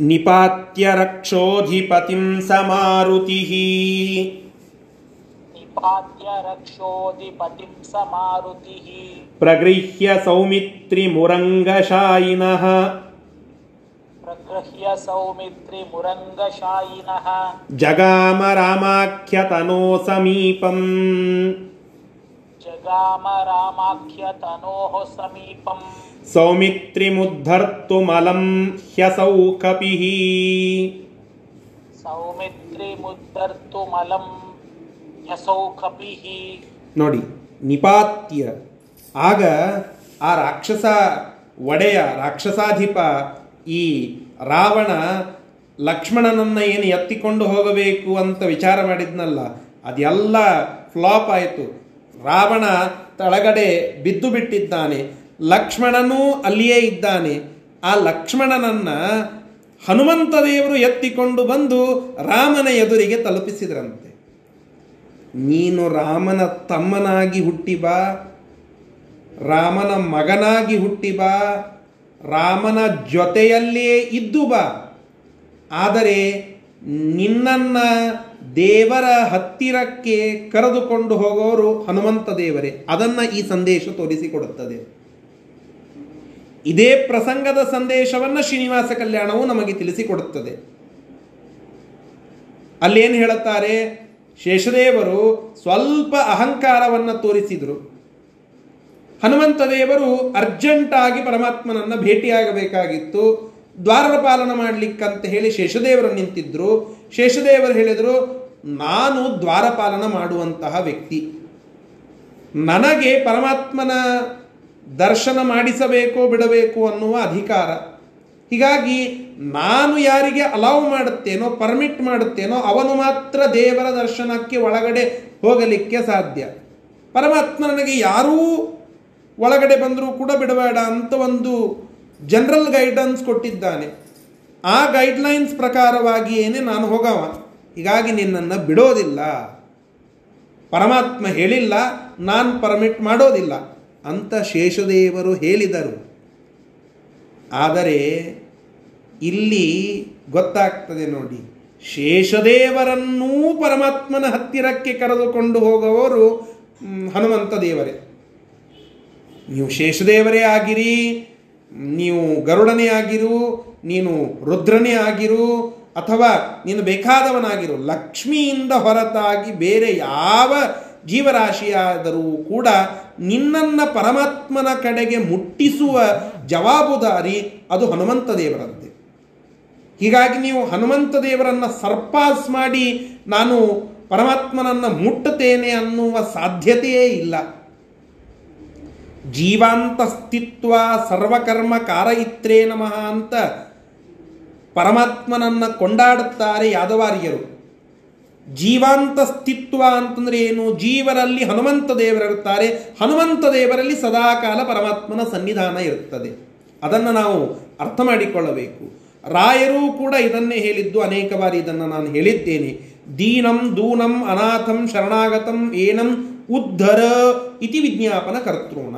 ನಿಪಾತ್ಯ ರಕ್ಷೋಧಿಪತಿಂ ಸಮಾರುತಿ.
सम्पाद्य रक्षोधिपतिं स मारुतिः प्रगृह्य सौमित्रिमुरङ्गशायिनः
प्रगृह्य सौमित्रिमुरङ्गशायिनः
जगाम रामाख्यतनो समीपम्
जगाम रामाख्यतनोः समीपम्
सौमित्रिमुद्धर्तुमलं ह्यसौ कपिः सौमित्रिमुद्धर्तुमलम् ಹೆಸೌ ಕಪಿಹಿ.
ನೋಡಿ, ನಿಪಾತ್ಯ. ಆಗ ಆ ರಾಕ್ಷಸ ಒಡೆಯ, ರಾಕ್ಷಸಾಧಿಪ ಈ ರಾವಣ ಲಕ್ಷ್ಮಣನನ್ನ ಏನು ಎತ್ತಿಕೊಂಡು ಹೋಗಬೇಕು ಅಂತ ವಿಚಾರ ಮಾಡಿದ್ನಲ್ಲ, ಅದೆಲ್ಲ ಫ್ಲಾಪ್ ಆಯಿತು. ರಾವಣ ತಳಗಡೆ ಬಿದ್ದು ಬಿಟ್ಟಿದ್ದಾನೆ. ಲಕ್ಷ್ಮಣನೂ ಅಲ್ಲಿಯೇ ಇದ್ದಾನೆ. ಆ ಲಕ್ಷ್ಮಣನನ್ನ ಹನುಮಂತ ದೇವರು ಎತ್ತಿಕೊಂಡು ಬಂದು ರಾಮನ ಎದುರಿಗೆ ತಲುಪಿಸಿದ್ರಂತೆ. ನೀನು ರಾಮನ ತಮ್ಮನಾಗಿ ಹುಟ್ಟಿ ಬಾ, ರಾಮನ ಮಗನಾಗಿ ಹುಟ್ಟಿ ಬಾ, ರಾಮನ ಜೊತೆಯಲ್ಲೇ ಇದ್ದು ಬಾ. ಆದರೆ ನಿನ್ನನ್ನ ದೇವರ ಹತ್ತಿರಕ್ಕೆ ಕರೆದುಕೊಂಡು ಹೋಗೋರು ಹನುಮಂತ ದೇವರೇ. ಅದನ್ನು ಈ ಸಂದೇಶ ತೋರಿಸಿಕೊಡುತ್ತದೆ. ಇದೇ ಪ್ರಸಂಗದ ಸಂದೇಶವನ್ನು ಶ್ರೀನಿವಾಸ ಕಲ್ಯಾಣವು ನಮಗೆ ತಿಳಿಸಿಕೊಡುತ್ತದೆ. ಅಲ್ಲೇನು ಹೇಳುತ್ತಾರೆ? ಶೇಷದೇವರು ಸ್ವಲ್ಪ ಅಹಂಕಾರವನ್ನು ತೋರಿಸಿದರು. ಹನುಮಂತದೇವರು ಅರ್ಜೆಂಟಾಗಿ ಪರಮಾತ್ಮನನ್ನು ಭೇಟಿಯಾಗಬೇಕಾಗಿತ್ತು. ದ್ವಾರದ ಪಾಲನ ಮಾಡಲಿಕ್ಕಂತ ಹೇಳಿ ಶೇಷದೇವರು ನಿಂತಿದ್ರು. ಶೇಷದೇವರು ಹೇಳಿದರು, ನಾನು ದ್ವಾರಪಾಲನ ಮಾಡುವಂತಹ ವ್ಯಕ್ತಿ. ನನಗೆ ಪರಮಾತ್ಮನ ದರ್ಶನ ಮಾಡಿಸಬೇಕೋ ಬಿಡಬೇಕು ಅನ್ನುವ ಅಧಿಕಾರ. ಹೀಗಾಗಿ ನಾನು ಯಾರಿಗೆ ಅಲೌ ಮಾಡುತ್ತೇನೋ ಪರ್ಮಿಟ್ ಮಾಡುತ್ತೇನೋ, ಅವನು ಮಾತ್ರ ದೇವರ ದರ್ಶನಕ್ಕೆ ಒಳಗಡೆ ಹೋಗಲಿಕ್ಕೆ ಸಾಧ್ಯ. ಪರಮಾತ್ಮ ನನಗೆ ಯಾರೂ ಒಳಗಡೆ ಬಂದರೂ ಕೂಡ ಬಿಡಬೇಡ ಅಂತ ಒಂದು ಜನರಲ್ ಗೈಡೆನ್ಸ್ ಕೊಟ್ಟಿದ್ದಾನೆ. ಆ ಗೈಡ್ಲೈನ್ಸ್ ಪ್ರಕಾರವಾಗಿಯೇನೆ ನಾನು ಹೋಗವ. ಹೀಗಾಗಿ ನಿನ್ನನ್ನು ಬಿಡೋದಿಲ್ಲ. ಪರಮಾತ್ಮ ಹೇಳಿಲ್ಲ, ನಾನು ಪರ್ಮಿಟ್ ಮಾಡೋದಿಲ್ಲ ಅಂತ ಶೇಷದೇವರು ಹೇಳಿದರು. ಆದರೆ ಇಲ್ಲಿ ಗೊತ್ತಾಗ್ತದೆ ನೋಡಿ, ಶೇಷದೇವರನ್ನೂ ಪರಮಾತ್ಮನ ಹತ್ತಿರಕ್ಕೆ ಕರೆದುಕೊಂಡು ಹೋಗುವವರು ಹನುಮಂತ ದೇವರೇ. ನೀವು ಶೇಷದೇವರೇ ಆಗಿರಿ, ನೀವು ಗರುಡನೇ ಆಗಿರು, ನೀನು ರುದ್ರನೇ ಆಗಿರು, ಅಥವಾ ನೀನು ಬೇಕಾದವನಾಗಿರು, ಲಕ್ಷ್ಮಿಯಿಂದ ಹೊರತಾಗಿ ಬೇರೆ ಯಾವ ಜೀವರಾಶಿಯಾದರೂ ಕೂಡ ನಿನ್ನನ್ನು ಪರಮಾತ್ಮನ ಕಡೆಗೆ ಮುಟ್ಟಿಸುವ ಜವಾಬುದಾರಿ ಅದು ಹನುಮಂತ ದೇವರದ್ದೇ. ಹೀಗಾಗಿ ನೀವು ಹನುಮಂತ ದೇವರನ್ನು ಸರ್ಪಾಸ್ ಮಾಡಿ ನಾನು ಪರಮಾತ್ಮನನ್ನು ಮುಟ್ಟುತ್ತೇನೆ ಅನ್ನುವ ಸಾಧ್ಯತೆಯೇ ಇಲ್ಲ. ಜೀವಾಂತಸ್ಥಿತ್ವ ಸರ್ವಕರ್ಮ ಕಾರಯಿತ್ರೇ ನಮಃ ಅಂತ ಪರಮಾತ್ಮನನ್ನು ಕೊಂಡಾಡುತ್ತಾರೆ ಯಾದವಾರ್ಯರು. ಜೀವಾಂತಸ್ಥಿತ್ವ ಅಂತಂದ್ರೆ ಏನು? ಜೀವರಲ್ಲಿ ಹನುಮಂತ ದೇವರಿರುತ್ತಾರೆ. ಹನುಮಂತ ದೇವರಲ್ಲಿ ಸದಾಕಾಲ ಪರಮಾತ್ಮನ ಸನ್ನಿಧಾನ ಇರುತ್ತದೆ. ಅದನ್ನು ನಾವು ಅರ್ಥ ಮಾಡಿಕೊಳ್ಳಬೇಕು. ರಾಯರೂ ಕೂಡ ಇದನ್ನೇ ಹೇಳಿದ್ದು, ಅನೇಕ ಬಾರಿ ಇದನ್ನು ನಾನು ಹೇಳಿದ್ದೇನೆ. ದೀನಂ, ದೂನಂ, ಅನಾಥಂ, ಶರಣಾಗತಂ, ಏನಂ, ಉದ್ಧರ ಇತಿ ವಿಜ್ಞಾಪನ ಕರ್ತೃಣ.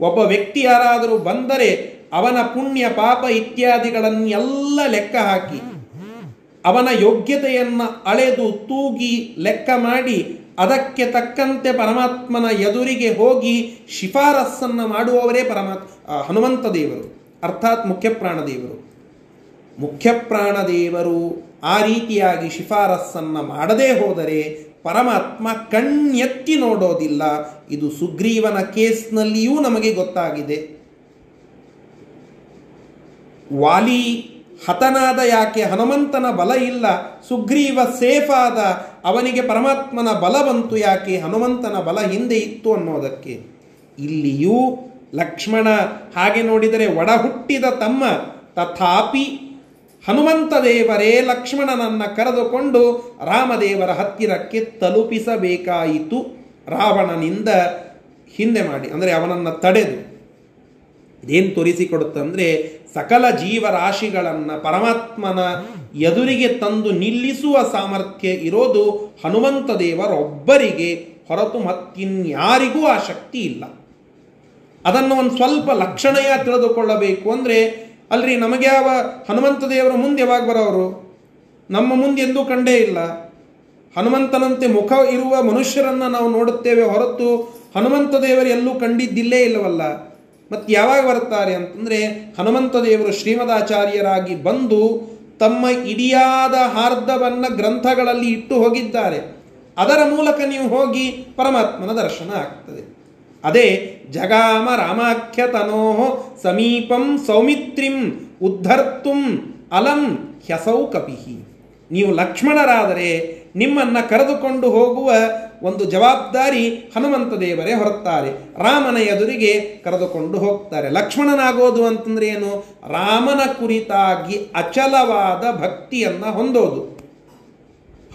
ಒಬ್ಬ ವ್ಯಕ್ತಿ ಯಾರಾದರೂ ಬಂದರೆ ಅವನ ಪುಣ್ಯ, ಪಾಪ ಇತ್ಯಾದಿಗಳನ್ನೆಲ್ಲ ಲೆಕ್ಕ ಹಾಕಿ ಅವನ ಯೋಗ್ಯತೆಯನ್ನು ಅಳೆದು ತೂಗಿ ಲೆಕ್ಕ ಮಾಡಿ ಅದಕ್ಕೆ ತಕ್ಕಂತೆ ಪರಮಾತ್ಮನ ಎದುರಿಗೆ ಹೋಗಿ ಶಿಫಾರಸ್ಸನ್ನು ಮಾಡುವವರೇ ಪರಮಾತ್ಮ ಹನುಮಂತ ದೇವರು, ಅರ್ಥಾತ್ ಮುಖ್ಯಪ್ರಾಣ ದೇವರು. ಮುಖ್ಯಪ್ರಾಣ ದೇವರು ಆ ರೀತಿಯಾಗಿ ಶಿಫಾರಸ್ಸನ್ನು ಮಾಡದೇ ಹೋದರೆ ಪರಮಾತ್ಮ ಕಣ್ಣೆತ್ತಿ ನೋಡೋದಿಲ್ಲ. ಇದು ಸುಗ್ರೀವನ ಕೇಸ್ನಲ್ಲಿಯೂ ನಮಗೆ ಗೊತ್ತಾಗಿದೆ. ವಾಲಿ ಹತನಾದ ಯಾಕೆ ಹನುಮಂತನ ಬಲ ಇಲ್ಲ? ಸುಗ್ರೀವ ಸೇಫ್ ಆದ ಅವನಿಗೆ ಪರಮಾತ್ಮನ ಬಲ ಬಂತು ಯಾಕೆ ಹನುಮಂತನ ಬಲ ಹಿಂದೆ ಇತ್ತು ಅನ್ನೋದಕ್ಕೆ? ಇಲ್ಲಿಯೂ ಲಕ್ಷ್ಮಣ ಹಾಗೆ ನೋಡಿದರೆ ಒಡ ಹುಟ್ಟಿದ ತಮ್ಮ. ತಥಾಪಿ ಹನುಮಂತ ದೇವರೇ ಲಕ್ಷ್ಮಣನನ್ನು ಕರೆದುಕೊಂಡು ರಾಮದೇವರ ಹತ್ತಿರಕ್ಕೆ ತಲುಪಿಸಬೇಕಾಯಿತು. ರಾವಣನಿಂದ ಹಿಂದೆ ಮಾಡಿ, ಅಂದರೆ ಅವನನ್ನು ತಡೆದು. ಇದೇನು ತೋರಿಸಿಕೊಡುತ್ತಂದ್ರೆ ಸಕಲ ಜೀವರಾಶಿಗಳನ್ನು ಪರಮಾತ್ಮನ ಎದುರಿಗೆ ತಂದು ನಿಲ್ಲಿಸುವ ಸಾಮರ್ಥ್ಯ ಇರೋದು ಹನುಮಂತ ದೇವರೊಬ್ಬರಿಗೆ ಹೊರತು ಮತ್ತಿನ್ಯಾರಿಗೂ ಆ ಶಕ್ತಿ ಇಲ್ಲ. ಅದನ್ನು ಒಂದು ಸ್ವಲ್ಪ ಲಕ್ಷಣೆಯ ತಿಳಿದುಕೊಳ್ಳಬೇಕು ಅಂದರೆ, ಅಲ್ರಿ ನಮಗೆ ಯಾವ ಹನುಮಂತ ದೇವರ ಮುಂದೆ ಯಾವಾಗ ಬರೋರು? ನಮ್ಮ ಮುಂದೆ ಎಂದೂ ಕಂಡೇ ಇಲ್ಲ. ಹನುಮಂತನಂತೆ ಮುಖ ಇರುವ ಮನುಷ್ಯರನ್ನು ನಾವು ನೋಡುತ್ತೇವೆ ಹೊರತು ಹನುಮಂತ ದೇವರು ಎಲ್ಲೂ ಕಂಡಿದ್ದಿಲ್ಲೇ ಇಲ್ಲವಲ್ಲ. ಮತ್ತು ಯಾವಾಗ ಬರ್ತಾರೆ ಅಂತಂದರೆ ಹನುಮಂತ ದೇವರು ಶ್ರೀಮದಾಚಾರ್ಯರಾಗಿ ಬಂದು ತಮ್ಮ ಇಡಿಯಾದ ಹಾರ್ದವನ್ನು ಗ್ರಂಥಗಳಲ್ಲಿ ಇಟ್ಟು ಹೋಗಿದ್ದಾರೆ. ಅದರ ಮೂಲಕ ನೀವು ಹೋಗಿ ಪರಮಾತ್ಮನ ದರ್ಶನ ಆಗ್ತದೆ. ಅದೇ ಜಗಾಮ ರಾಮಾಖ್ಯ ತನೋ ಸಮೀಪಂ ಸೌಮಿತ್ರಿಂ ಉದ್ಧರ್ತುಂ ಅಲಂ ಹ್ಯಸೌ ಕಪಿಹಿ. ನೀವು ಲಕ್ಷ್ಮಣರಾದರೆ ನಿಮ್ಮನ್ನು ಕರೆದುಕೊಂಡು ಹೋಗುವ ಒಂದು ಜವಾಬ್ದಾರಿ ಹನುಮಂತ ದೇವರೇ ಹೊರುತ್ತಾರೆ. ರಾಮನ ಎದುರಿಗೆ ಕರೆದುಕೊಂಡು ಹೋಗ್ತಾರೆ. ಲಕ್ಷ್ಮಣನಾಗೋದು ಅಂತಂದ್ರೆ ಏನು? ರಾಮನ ಕುರಿತಾಗಿ ಅಚಲವಾದ ಭಕ್ತಿಯನ್ನು ಹೊಂದೋದು.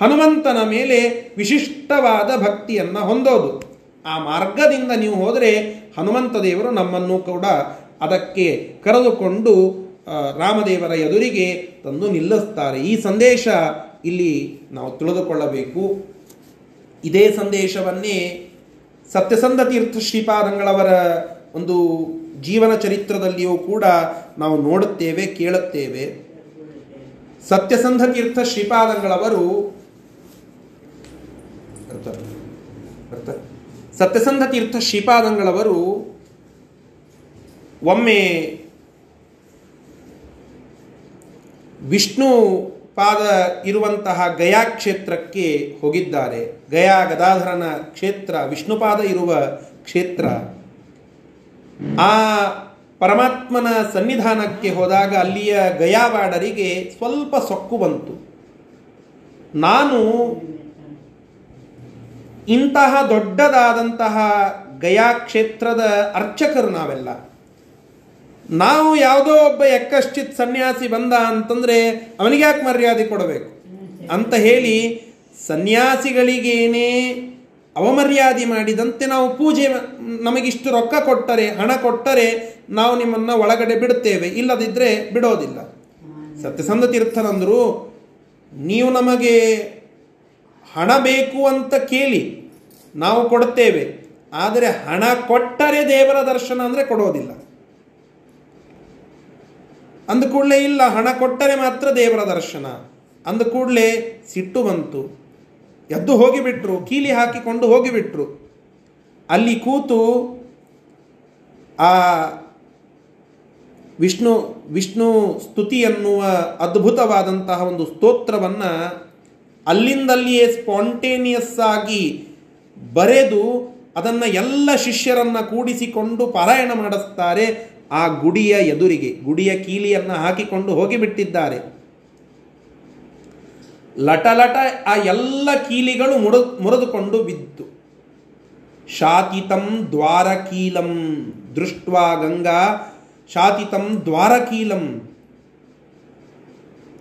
ಹನುಮಂತನ ಮೇಲೆ ವಿಶಿಷ್ಟವಾದ ಭಕ್ತಿಯನ್ನು ಹೊಂದೋದು. ಆ ಮಾರ್ಗದಿಂದ ನೀವು ಹೋದರೆ ಹನುಮಂತ ದೇವರು ನಮ್ಮನ್ನು ಕೂಡ ಅದಕ್ಕೆ ಕರೆದುಕೊಂಡು ರಾಮದೇವರ ಎದುರಿಗೆ ತಂದು ನಿಲ್ಲಿಸ್ತಾರೆ. ಈ ಸಂದೇಶ ಇಲ್ಲಿ ನಾವು ತಿಳಿದುಕೊಳ್ಳಬೇಕು ಇದೇ ಸಂದೇಶವನ್ನೇ ಸತ್ಯಸಂಧ ತೀರ್ಥ ಶ್ರೀಪಾದಂಗಳವರ ಒಂದು ಜೀವನ ಚರಿತ್ರದಲ್ಲಿಯೂ ಕೂಡ ನಾವು ನೋಡುತ್ತೇವೆ, ಕೇಳುತ್ತೇವೆ ಸತ್ಯಸಂಧ ತೀರ್ಥ ಶ್ರೀಪಾದಂಗಳವರು. ಸತ್ಯಸಂಧ ತೀರ್ಥ ಶ್ರೀಪಾದಂಗಳವರು ಒಮ್ಮೆ ವಿಷ್ಣು ಪಾದ ಇರುವಂತಹ ಗಯಾ ಕ್ಷೇತ್ರಕ್ಕೆ ಹೋಗಿದ್ದಾರೆ. ಗಯಾ ಗದಾಧರನ ಕ್ಷೇತ್ರ, ವಿಷ್ಣುಪಾದ ಇರುವ ಕ್ಷೇತ್ರ. ಆ ಪರಮಾತ್ಮನ ಸನ್ನಿಧಾನಕ್ಕೆ ಹೋದಾಗ ಅಲ್ಲಿಯ ಗಯಾವಾಡರಿಗೆ ಸ್ವಲ್ಪ ಸೊಕ್ಕು ಬಂತು. ನಾನು ಇಂತಹ ದೊಡ್ಡದಾದಂತಹ ಗಯಾ ಕ್ಷೇತ್ರದ ಅರ್ಚಕರು ನಾವೆಲ್ಲ. ನಾವು ಯಾವುದೋ ಒಬ್ಬ ಎಕ್ಕಶ್ಚಿತ್ ಸನ್ಯಾಸಿ ಬಂದ ಅಂತಂದರೆ ಅವನಿಗೆ ಯಾಕೆ ಮರ್ಯಾದೆ ಕೊಡಬೇಕು? ಅಂತ ಹೇಳಿ ಸನ್ಯಾಸಿಗಳಿಗೇನೇ ಅವಮರ್ಯಾದೆ ಮಾಡಿದಂತೆ ನಾವು ಪೂಜೆ ನಮಗಿಷ್ಟು ರೊಕ್ಕ ಕೊಟ್ಟರೆ, ಹಣ ಕೊಟ್ಟರೆ ನಾವು ನಿಮ್ಮನ್ನು ಒಳಗಡೆ ಬಿಡುತ್ತೇವೆ. ಇಲ್ಲದಿದ್ದರೆ ಬಿಡೋದಿಲ್ಲ. ಸತ್ಯಸಂಧ ತೀರ್ಥರಂದರು ನೀವು ನಮಗೆ ಹಣ ಬೇಕು ಅಂತ ಕೇಳಿ ನಾವು ಕೊಡ್ತೇವೆ. ಆದರೆ ಹಣ ಕೊಟ್ಟರೆ ದೇವರ ದರ್ಶನ ಅಂದರೆ ಕೊಡೋದಿಲ್ಲ. ಅಂದ ಕೂಡಲೇ ಇಲ್ಲ, ಹಣ ಕೊಟ್ಟರೆ ಮಾತ್ರ ದೇವರ ದರ್ಶನ. ಅಂದ ಕೂಡಲೇ ಸಿಟ್ಟು ಬಂತು. ಎದ್ದು ಹೋಗಿಬಿಟ್ರು, ಕೀಲಿ ಹಾಕಿಕೊಂಡು ಹೋಗಿಬಿಟ್ರು. ಅಲ್ಲಿ ಕೂತು ಆ ವಿಷ್ಣು ವಿಷ್ಣು ಸ್ತುತಿ ಎನ್ನುವ ಅದ್ಭುತವಾದಂತಹ ಒಂದು ಸ್ತೋತ್ರವನ್ನು ಅಲ್ಲಿಂದಲ್ಲಿಯೇ ಸ್ಪಾಂಟೇನಿಯಸ್ ಆಗಿ ಬರೆದು ಅದನ್ನು ಎಲ್ಲ ಶಿಷ್ಯರನ್ನು ಕೂಡಿಸಿಕೊಂಡು ಪಾರಾಯಣ ಮಾಡಿಸ್ತಾರೆ. ಆ ಗುಡಿಯ ಎದುರಿಗೆ, ಗುಡಿಯ ಕೀಲಿಯನ್ನು ಹಾಕಿಕೊಂಡು ಹೋಗಿಬಿಟ್ಟಿದ್ದಾರೆ ಲಟಲಟ ಆ ಎಲ್ಲ ಕೀಲಿಗಳು ಮುರ ಮುರಿದುಕೊಂಡು ಬಿದ್ದು. ಶಾತಿತಂ ದ್ವಾರಕೀಲಂ ದೃಷ್ಟ್ವಾ ಗಂಗಾ, ಶಾತಿತಂ ದ್ವಾರಕೀಲಂ.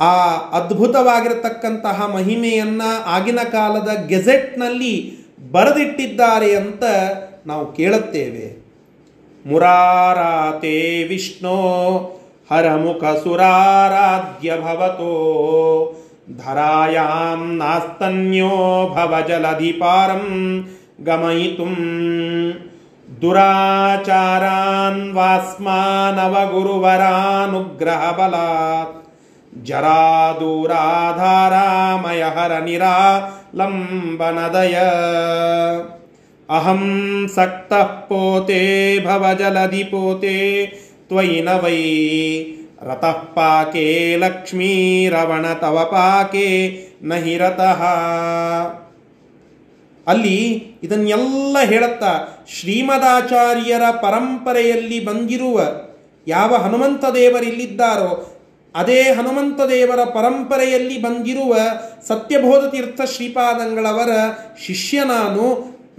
ಆ ಅದ್ಭುತವಾಗಿರತಕ್ಕಂತಹ ಮಹಿಮೆಯನ್ನು ಆಗಿನ ಕಾಲದ ಗೆಜೆಟ್ನಲ್ಲಿ ಬರೆದಿಟ್ಟಿದ್ದಾರೆ ಅಂತ ನಾವು ಕೇಳುತ್ತೇವೆ. ಮುರಾರಾತೆ ವಿಷ್ಣೋ ಹರಮುಖ ಸುರಾರಾಧ್ಯ ಭವತೋ. ಧರಾಯಾಂ ನಾಸ್ತನ್ಯೋ ಭವ ಜಲಧಿಪಾರಂ ಗಮಯಿತುಂ. ದುರಾಚಾರಾನ್ ವಾಸ್ಮಾನವ ಗುರುವರಾನುಗ್ರಹ ಬಲಾತ್. ಜರಾದೂರಾಧಾರಾಮಯ ಹರ ನಿರಾಲಂಬನದಯ. ಅಹಂ ಸಕ್ತ ಪೋತೆ ತ್ವಯಿ ನ ವೈ ರಥ ಪಾಕೆ ಲಕ್ಷ್ಮೀರವಣ ತವ ಪಾಕೆ ನಹಿ ರತಃ ಅಲ್ಲಿ ಇದನ್ನೆಲ್ಲ ಹೇಳುತ್ತಾ ಶ್ರೀಮದಾಚಾರ್ಯರ ಪರಂಪರೆಯಲ್ಲಿ ಬಂದಿರುವ ಯಾವ ಹನುಮಂತ ದೇವರಿಲ್ಲಿದ್ದಾರೋ ಅದೇ ಹನುಮಂತ ದೇವರ ಪರಂಪರೆಯಲ್ಲಿ ಬಂದಿರುವ ಸತ್ಯಬೋಧ ತೀರ್ಥ ಶ್ರೀಪಾದಂಗಳವರ ಶಿಷ್ಯ ನಾನು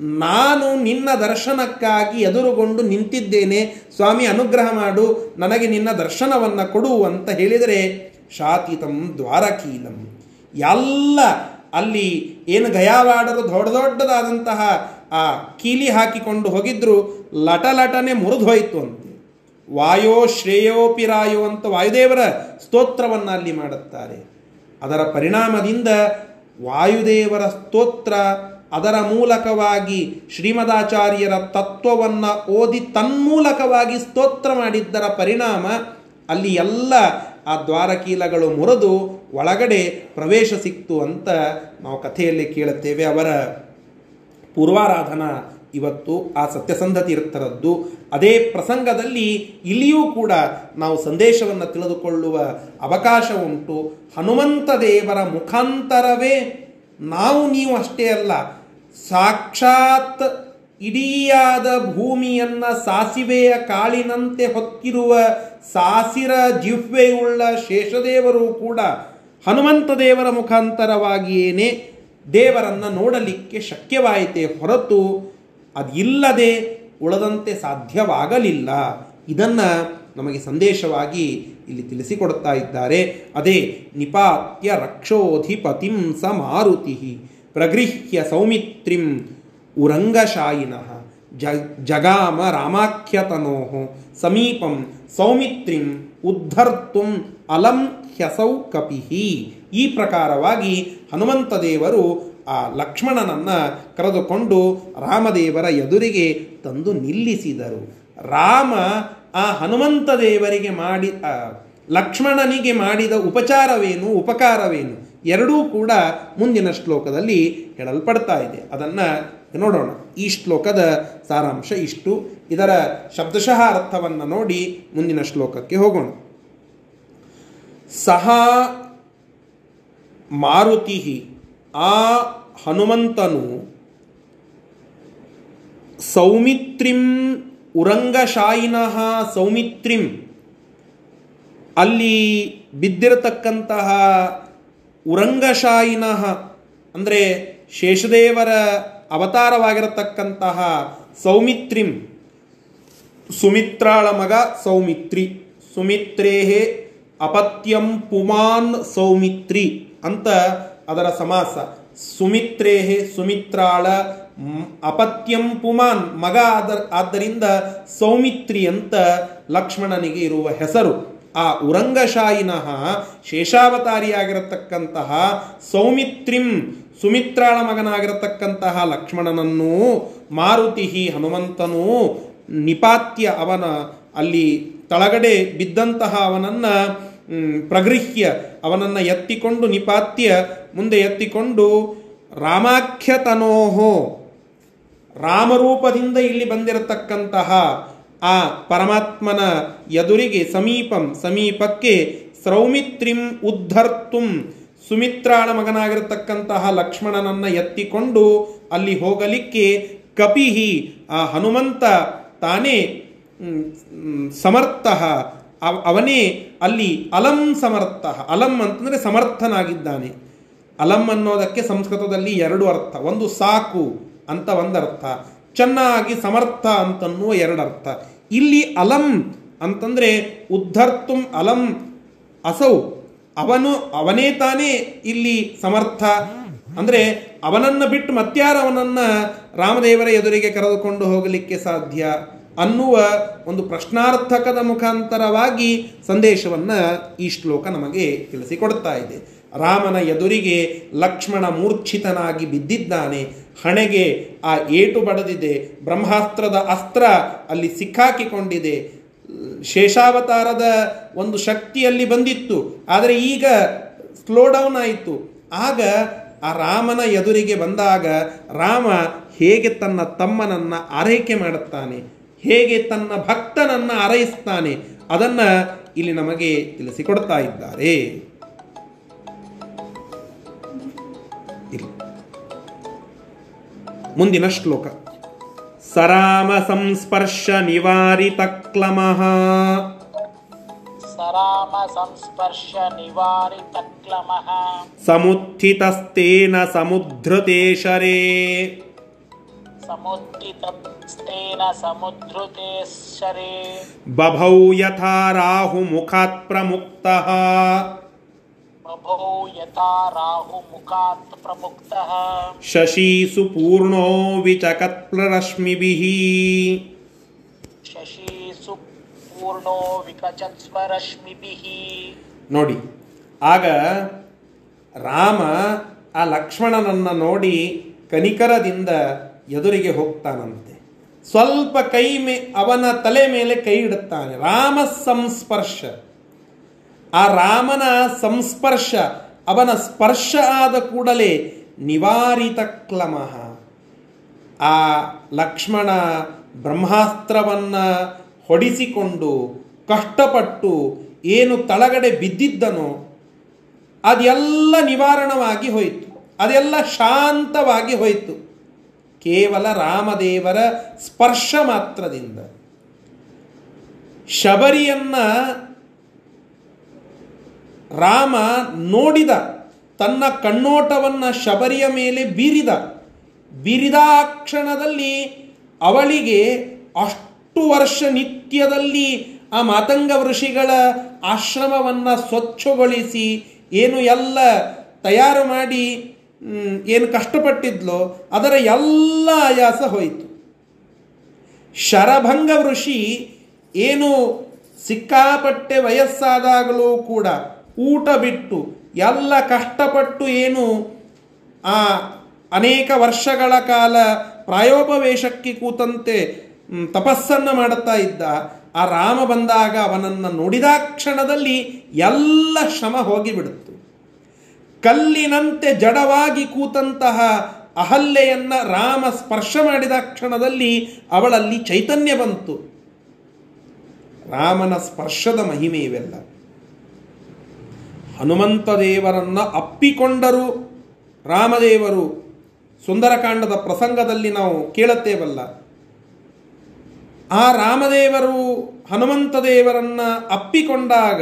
ನಾನು ನಿನ್ನ ದರ್ಶನಕ್ಕಾಗಿ ಎದುರುಗೊಂಡು ನಿಂತಿದ್ದೇನೆ. ಸ್ವಾಮಿ, ಅನುಗ್ರಹ ಮಾಡು. ನನಗೆ ನಿನ್ನ ದರ್ಶನವನ್ನು ಕೊಡು ಅಂತ ಹೇಳಿದರೆ ಶಾತಿತಂ ದ್ವಾರಕೀಲಂ. ಎಲ್ಲ ಅಲ್ಲಿ ಏನು ಗಯಾವಾಡರು ದೊಡ್ಡ ದೊಡ್ಡದಾದಂತಹ ಆ ಕೀಲಿ ಹಾಕಿಕೊಂಡು ಹೋಗಿದ್ರು. ಲಟಲಟನೆ ಮುರಿದು ಹೋಯಿತು ಅಂತೆ. ವಾಯೋ ಶ್ರೇಯೋಪಿರಾಯೋ ಅಂತ ವಾಯುದೇವರ ಸ್ತೋತ್ರವನ್ನು ಅಲ್ಲಿ ಮಾಡುತ್ತಾರೆ. ಅದರ ಪರಿಣಾಮದಿಂದ ವಾಯುದೇವರ ಸ್ತೋತ್ರ ಅದರ ಮೂಲಕವಾಗಿ ಶ್ರೀಮದಾಚಾರ್ಯರ ತತ್ವವನ್ನು ಓದಿ ತನ್ಮೂಲಕವಾಗಿ ಸ್ತೋತ್ರ ಮಾಡಿದ್ದರ ಪರಿಣಾಮ ಅಲ್ಲಿ ಎಲ್ಲ ಆ ದ್ವಾರಕೀಲಗಳು ಮುರಿದು ಒಳಗಡೆ ಪ್ರವೇಶ ಸಿಕ್ತು ಅಂತ ನಾವು ಕಥೆಯಲ್ಲಿ ಕೇಳುತ್ತೇವೆ. ಅವರ ಪೂರ್ವಾರಾಧನಾ ಇವತ್ತು ಆ ಸತ್ಯಸಂಧ ತೀರ್ಥರದ್ದು ಅದೇ ಪ್ರಸಂಗದಲ್ಲಿ ಇಲ್ಲಿಯೂ ಕೂಡ ನಾವು ಸಂದೇಶವನ್ನು ತಿಳಿದುಕೊಳ್ಳುವ ಅವಕಾಶ ಉಂಟು. ಹನುಮಂತ ದೇವರ ಮುಖಾಂತರವೇ ನಾವು ನೀವು ಅಷ್ಟೇ ಅಲ್ಲ ಸಾಕ್ಷಾತ್ ಇಡಿಯಾದ ಭೂಮಿಯನ್ನ ಸಾಸಿವೆಯ ಕಾಳಿನಂತೆ ಹೊತ್ತಿರುವ ಸಾಸಿರ ಜಿಹ್ವೆಯುಳ್ಳ ಶೇಷದೇವರು ಕೂಡ ಹನುಮಂತ ದೇವರ ಮುಖಾಂತರವಾಗಿಯೇನೆ ದೇವರನ್ನು ನೋಡಲಿಕ್ಕೆ ಶಕ್ಯವಾಯಿತೆ ಹೊರತು ಅದಿಲ್ಲದೆ ಉಳದಂತೆ ಸಾಧ್ಯವಾಗಲಿಲ್ಲ. ಇದನ್ನು ನಮಗೆ ಸಂದೇಶವಾಗಿ ಇಲ್ಲಿ ತಿಳಿಸಿಕೊಡ್ತಾ ಇದ್ದಾರೆ. ಅದೇ ನಿಪಾತ್ಯ ರಕ್ಷೋಧಿಪತಿಂ ಸ ಮಾರುತಿ. ಪ್ರಗೃಹ್ಯ ಸೌಮಿತ್ರಿಂ ಉರಂಗಶಾಯಿನಃ ಜ ಜಗಾಮ ರಾಮಾಖ್ಯತನೋ ಸಮೀಪಂ ಸೌಮಿತ್ರಿಂ ಉದ್ಧರ್ತು ಅಲಂ ಹ್ಯಸೌ ಕಪಿಹಿ ಈ ಪ್ರಕಾರವಾಗಿ ಹನುಮಂತ ದೇವರು ಆ ಲಕ್ಷ್ಮಣನನ್ನು ಕರೆದುಕೊಂಡು ರಾಮದೇವರ ಎದುರಿಗೆ ತಂದು ನಿಲ್ಲಿಸಿದರು. ರಾಮ ಆ ಹನುಮಂತ ದೇವರಿಗೆ ಮಾಡಿ ಲಕ್ಷ್ಮಣನಿಗೆ ಮಾಡಿದ ಉಪಚಾರವೇನು, ಉಪಕಾರವೇನು? ಎರಡೂ ಕೂಡ ಮುಂದಿನ ಶ್ಲೋಕದಲ್ಲಿ ಹೇಳಲ್ಪಡ್ತಾ ಇದೆ. ಅದನ್ನು ನೋಡೋಣ. ಈ ಶ್ಲೋಕದ ಸಾರಾಂಶ ಇಷ್ಟು. ಇದರ ಶಬ್ದಶಃ ಅರ್ಥವನ್ನು ನೋಡಿ ಮುಂದಿನ ಶ್ಲೋಕಕ್ಕೆ ಹೋಗೋಣ. ಸಹ ಮಾರುತಿ ಆ ಹನುಮಂತನು ಸೌಮಿತ್ರಿಂ ಉರಂಗಶಾಯಿನಃ ಸೌಮಿತ್ರಿಂ. ಅಲ್ಲಿ ಬಿದ್ದಿರತಕ್ಕಂತಹ ಉರಂಗಶಾಯಿನಃ, ಅಂದರೆ ಶೇಷದೇವರ ಅವತಾರವಾಗಿರತಕ್ಕಂತಹ ಸೌಮಿತ್ರಿಂ, ಸುಮಿತ್ರಾಳ ಮಗ ಸೌಮಿತ್ರಿ. ಸುಮಿತ್ರೇಹೇ ಅಪತ್ಯಂ ಪುಮಾನ್ ಸೌಮಿತ್ರಿ ಅಂತ ಅದರ ಸಮಾಸ. ಸುಮಿತ್ರೇಹೇ ಸುಮಿತ್ರಾಳ ಅಪತ್ಯಂ ಪುಮಾನ್ ಮಗ ಆದ, ಆದ್ದರಿಂದ ಸೌಮಿತ್ರಿ ಅಂತ ಲಕ್ಷ್ಮಣನಿಗೆ ಇರುವ ಹೆಸರು. ಆ ಉರಂಗಶಾಯಿನಃ ಶೇಷಾವತಾರಿಯಾಗಿರತಕ್ಕಂತಹ ಸೌಮಿತ್ರಿಂ ಸುಮಿತ್ರಾಳ ಮಗನಾಗಿರತಕ್ಕಂತಹ ಲಕ್ಷ್ಮಣನನ್ನು ಮಾರುತಿ ಹನುಮಂತನು ನಿಪಾತ್ಯ ಅವನ ಅಲ್ಲಿ ತಳಗಡೆ ಬಿದ್ದಂತಹ ಅವನನ್ನು ಪ್ರಗೃಹ್ಯ ಅವನನ್ನ ಎತ್ತಿಕೊಂಡು ನಿಪಾತ್ಯ ಮುಂದೆ ಎತ್ತಿಕೊಂಡು ರಾಮಾಖ್ಯತನೋಹೋ ರಾಮರೂಪದಿಂದ ಇಲ್ಲಿ ಬಂದಿರತಕ್ಕಂತಹ ಆ ಪರಮಾತ್ಮನ ಎದುರಿಗೆ ಸಮೀಪಂ, ಸಮೀಪಕ್ಕೆ ಸೌಮಿತ್ರಿಂ ಉದ್ಧರ್ತುಂ. ಸುಮಿತ್ರಾಳ ಮಗನಾಗಿರತಕ್ಕಂತಹ ಲಕ್ಷ್ಮಣನನ್ನು ಎತ್ತಿಕೊಂಡು ಅಲ್ಲಿ ಹೋಗಲಿಕ್ಕೆ ಕಪಿಹಿ, ಆ ಹನುಮಂತ ತಾನೇ ಅವ- ಅವನೇ ಅಲ್ಲಿ ಅಲಂ ಸಮರ್ಥ. ಅಲಂ ಅಂತಂದರೆ ಸಮರ್ಥನಾಗಿದ್ದಾನೆ. ಅಲಂ ಅನ್ನೋದಕ್ಕೆ ಸಂಸ್ಕೃತದಲ್ಲಿ ಎರಡು ಅರ್ಥ. ಒಂದು ಸಾಕು ಅಂತ ಒಂದರ್ಥ. ಚೆನ್ನಾಗಿ ಸಮರ್ಥ ಅಂತನ್ನುವ ಎರಡರ್ಥ. ಇಲ್ಲಿ ಅಲಂ ಅಂತಂದರೆ ಉದ್ಧರ್ತುಂ ಅಲಂ ಅಸೌ. ಅವನು ಅವನೇ ತಾನೇ ಇಲ್ಲಿ ಸಮರ್ಥ. ಅಂದರೆ ಅವನನ್ನು ಬಿಟ್ಟು ಮತ್ಯಾರು ಅವನನ್ನ ರಾಮದೇವರ ಎದುರಿಗೆ ಕರೆದುಕೊಂಡು ಹೋಗಲಿಕ್ಕೆ ಸಾಧ್ಯ ಅನ್ನುವ ಒಂದು ಪ್ರಶ್ನಾರ್ಥಕದ ಮುಖಾಂತರವಾಗಿ ಸಂದೇಶವನ್ನ ಈ ಶ್ಲೋಕ ನಮಗೆ ತಿಳಿಸಿಕೊಡ್ತಾ ಇದೆ. ರಾಮನ ಎದುರಿಗೆ ಲಕ್ಷ್ಮಣ ಮೂರ್ಛಿತನಾಗಿ ಬಿದ್ದಿದ್ದಾನೆ. ಹಣೆಗೆ ಆ ಏಟು ಬಡದಿದೆ, ಬ್ರಹ್ಮಾಸ್ತ್ರದ ಅಸ್ತ್ರ ಅಲ್ಲಿ ಸಿಕ್ಕಾಕಿಕೊಂಡಿದೆ. ಶೇಷಾವತಾರದ ಒಂದು ಶಕ್ತಿಯಲ್ಲಿ ಬಂದಿತ್ತು, ಆದರೆ ಈಗ ಸ್ಲೋ ಡೌನ್ ಆಯಿತು. ಆಗ ಆ ರಾಮನ ಎದುರಿಗೆ ಬಂದಾಗ ರಾಮ ಹೇಗೆ ತನ್ನ ತಮ್ಮನನ್ನು ಆರೈಕೆ ಮಾಡುತ್ತಾನೆ, ಹೇಗೆ ತನ್ನ ಭಕ್ತನನ್ನು ಆರೈಸ್ತಾನೆ, ಅದನ್ನು ಇಲ್ಲಿ ನಮಗೆ ತಿಳಿಸಿಕೊಡ್ತಾ ಇದ್ದಾರೆ. ಇಲ್ಲಿ. ಮುಂದಿನ ಶ್ಲೋಕ. ಸರಾಮ ಸಂಸ್ಪರ್ಶ ನಿವಾರಿತ ಕ್ಲಮಃ
ಸರಾಮ ಸಂಸ್ಪರ್ಶ ನಿವಾರಿತ ಕ್ಲಮಃ
ಸಮುತ್ಥಿತಸ್ತೇನ ಸಮುದ್ರತೇಶರೇ ಶರೇ. ಮುಖಾತ್ ಪ್ರಮುಕ್ತಃ
ಬಭೌ ಯಥಾ ರಾಹು ಮುಖಾತ್ ಪ್ರಮುಕ್ತಃ.
ಶಶೀಸು ಪೂರ್ಣೋ ವಿಚಕತ್ಪ್ರರಶ್ಮಿಭಿಃ
ಶಶೀಸು ಪೂರ್ಣೋ ವಿಕಚತ್ ಸ್ವರಶ್ಮಿಭಿಃ
ನೋಡಿ ಆಗ ರಾಮ ಆ ಲಕ್ಷ್ಮಣನನ್ನ ನೋಡಿ ಕನಿಕರದಿಂದ ಎದುರಿಗೆ ಹೋಗ್ತಾನಂತೆ. ಸ್ವಲ್ಪ ಕೈ ಮೇ ಅವನ ತಲೆ ಮೇಲೆ ಕೈ ಇಡುತ್ತಾನೆ. ರಾಮ ಸಂಸ್ಪರ್ಶ. ಆ ರಾಮನ ಸಂಸ್ಪರ್ಶ, ಅವನ ಸ್ಪರ್ಶ ಆದ ಕೂಡಲೇ ನಿವಾರಿತ ಕ್ಲಮಃ. ಆ ಲಕ್ಷ್ಮಣ ಬ್ರಹ್ಮಾಸ್ತ್ರವನ್ನ ಹೊಡಿಸಿಕೊಂಡು ಕಷ್ಟಪಟ್ಟು ಏನು ತಳಗಡೆ ಬಿದ್ದಿದ್ದನೋ, ಅದೆಲ್ಲ ನಿವಾರಣವಾಗಿ ಹೋಯಿತು. ಅದೆಲ್ಲ ಶಾಂತವಾಗಿ ಹೋಯಿತು. ಕೇವಲ ರಾಮದೇವರ ಸ್ಪರ್ಶ ಮಾತ್ರದಿಂದ. ಶಬರಿಯನ್ನ ರಾಮ ನೋಡಿದ, ತನ್ನ ಕಣ್ಣೋಟವನ್ನು ಶಬರಿಯ ಮೇಲೆ ಬೀರಿದ. ಬೀರಿದ ಕ್ಷಣದಲ್ಲಿ ಅವಳಿಗೆ ಅಷ್ಟು ವರ್ಷ ನಿತ್ಯದಲ್ಲಿ ಆ ಮಾತಂಗ ಋಷಿಗಳ ಆಶ್ರಮವನ್ನು ಸ್ವಚ್ಛಗೊಳಿಸಿ ಏನು ಎಲ್ಲ ತಯಾರು ಮಾಡಿ ಏನು ಕಷ್ಟಪಟ್ಟಿದ್ಲೋ ಅದರ ಎಲ್ಲ ಆಯಾಸ ಹೋಯಿತು. ಶರಭಂಗ ಋಷಿ ಏನು ಸಿಕ್ಕಾಪಟ್ಟೆ ವಯಸ್ಸಾದಾಗಲೂ ಕೂಡ ಊಟ ಬಿಟ್ಟು ಎಲ್ಲ ಕಷ್ಟಪಟ್ಟು ಏನು ಆ ಅನೇಕ ವರ್ಷಗಳ ಕಾಲ ಪ್ರಾಯೋಪವೇಶಕ್ಕೆ ಕೂತಂತೆ ತಪಸ್ಸನ್ನು ಮಾಡುತ್ತಾ ಇದ್ದ. ಆ ರಾಮ ಬಂದಾಗ ಅವನನ್ನು ನೋಡಿದ ಕ್ಷಣದಲ್ಲಿ ಎಲ್ಲ ಶ್ರಮ ಹೋಗಿಬಿಡುತ್ತು. ಕಲ್ಲಿನಂತೆ ಜಡವಾಗಿ ಕೂತಂತಹ ಅಹಲ್ಯೆಯನ್ನು ರಾಮ ಸ್ಪರ್ಶ ಮಾಡಿದ ಕ್ಷಣದಲ್ಲಿ ಅವಳಲ್ಲಿ ಚೈತನ್ಯ ಬಂತು. ರಾಮನ ಸ್ಪರ್ಶದ ಮಹಿಮೆ ಇವೆಲ್ಲ ಹನುಮಂತ ದೇವರನ್ನ ಅಪ್ಪಿಕೊಂಡರು, ರಾಮದೇವರು ಸುಂದರಕಾಂಡದ ಪ್ರಸಂಗದಲ್ಲಿ ನಾವು ಕೇಳುತ್ತೇವಲ್ಲ. ಆ ರಾಮದೇವರು ಹನುಮಂತ ದೇವರನ್ನ ಅಪ್ಪಿಕೊಂಡಾಗ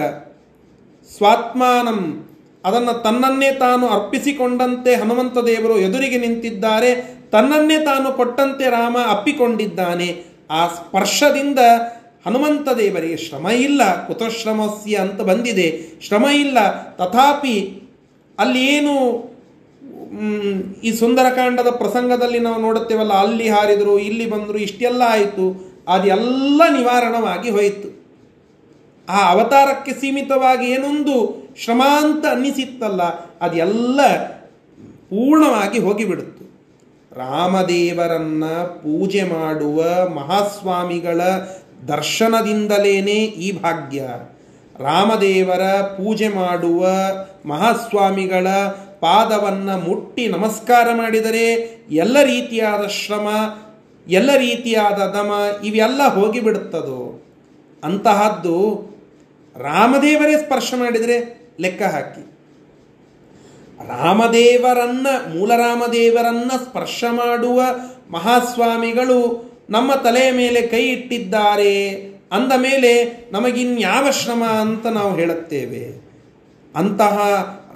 ಸ್ವಾತ್ಮಾನಂ ಅದನ್ನು ತನ್ನನ್ನೇ ತಾನು ಅರ್ಪಿಸಿಕೊಂಡಂತೆ ಹನುಮಂತ ದೇವರು ಎದುರಿಗೆ ನಿಂತಿದ್ದಾರೆ, ತನ್ನನ್ನೇ ತಾನು ಕೊಟ್ಟಂತೆ ರಾಮ ಅಪ್ಪಿಕೊಂಡಿದ್ದಾನೆ. ಆ ಸ್ಪರ್ಶದಿಂದ ಹನುಮಂತ ದೇವರಿಗೆ ಶ್ರಮ ಇಲ್ಲ, ಕುತಶ್ರಮಸ್ಯ ಅಂತ ಬಂದಿದೆ. ಶ್ರಮ ಇಲ್ಲ, ತಥಾಪಿ ಅಲ್ಲಿ ಏನು ಈ ಸುಂದರಕಾಂಡದ ಪ್ರಸಂಗದಲ್ಲಿ ನಾವು ನೋಡುತ್ತೇವಲ್ಲ, ಅಲ್ಲಿ ಹಾರಿದರು, ಇಲ್ಲಿ ಬಂದರು, ಇಷ್ಟೆಲ್ಲ ಆಯಿತು. ಅದೆಲ್ಲ ನಿವಾರಣವಾಗಿ ಹೋಯಿತು. ಆ ಅವತಾರಕ್ಕೆ ಸೀಮಿತವಾಗಿ ಏನೊಂದು ಶ್ರಮ ಅಂತ ಅನ್ನಿಸಿತ್ತಲ್ಲ, ಅದೆಲ್ಲ ಪೂರ್ಣವಾಗಿ ಹೋಗಿಬಿಡುತ್ತು. ರಾಮದೇವರನ್ನ ಪೂಜೆ ಮಾಡುವ ಮಹಾಸ್ವಾಮಿಗಳ ದರ್ಶನದಿಂದಲೇನೆ ಈ ಭಾಗ್ಯ. ರಾಮದೇವರ ಪೂಜೆ ಮಾಡುವ ಮಹಾಸ್ವಾಮಿಗಳ ಪಾದವನ್ನು ಮುಟ್ಟಿ ನಮಸ್ಕಾರ ಮಾಡಿದರೆ ಎಲ್ಲ ರೀತಿಯಾದ ಶ್ರಮ, ಎಲ್ಲ ರೀತಿಯಾದ ದಮ ಇವೆಲ್ಲ ಹೋಗಿಬಿಡುತ್ತದೋ? ಅಂತಹದ್ದು ರಾಮದೇವರೇ ಸ್ಪರ್ಶ ಮಾಡಿದರೆ ಲೆಕ್ಕ ಹಾಕಿ. ರಾಮದೇವರನ್ನ, ಮೂಲ ರಾಮದೇವರನ್ನ ಸ್ಪರ್ಶ ಮಾಡುವ ಮಹಾಸ್ವಾಮಿಗಳು ನಮ್ಮ ತಲೆಯ ಮೇಲೆ ಕೈ ಇಟ್ಟಿದ್ದಾರೆ. ಅಂದ ಮೇಲೆ ನಮಗಿನ್ಯಾವ ಶ್ರಮ ಅಂತ ನಾವು ಹೇಳುತ್ತೇವೆ. ಅಂತಹ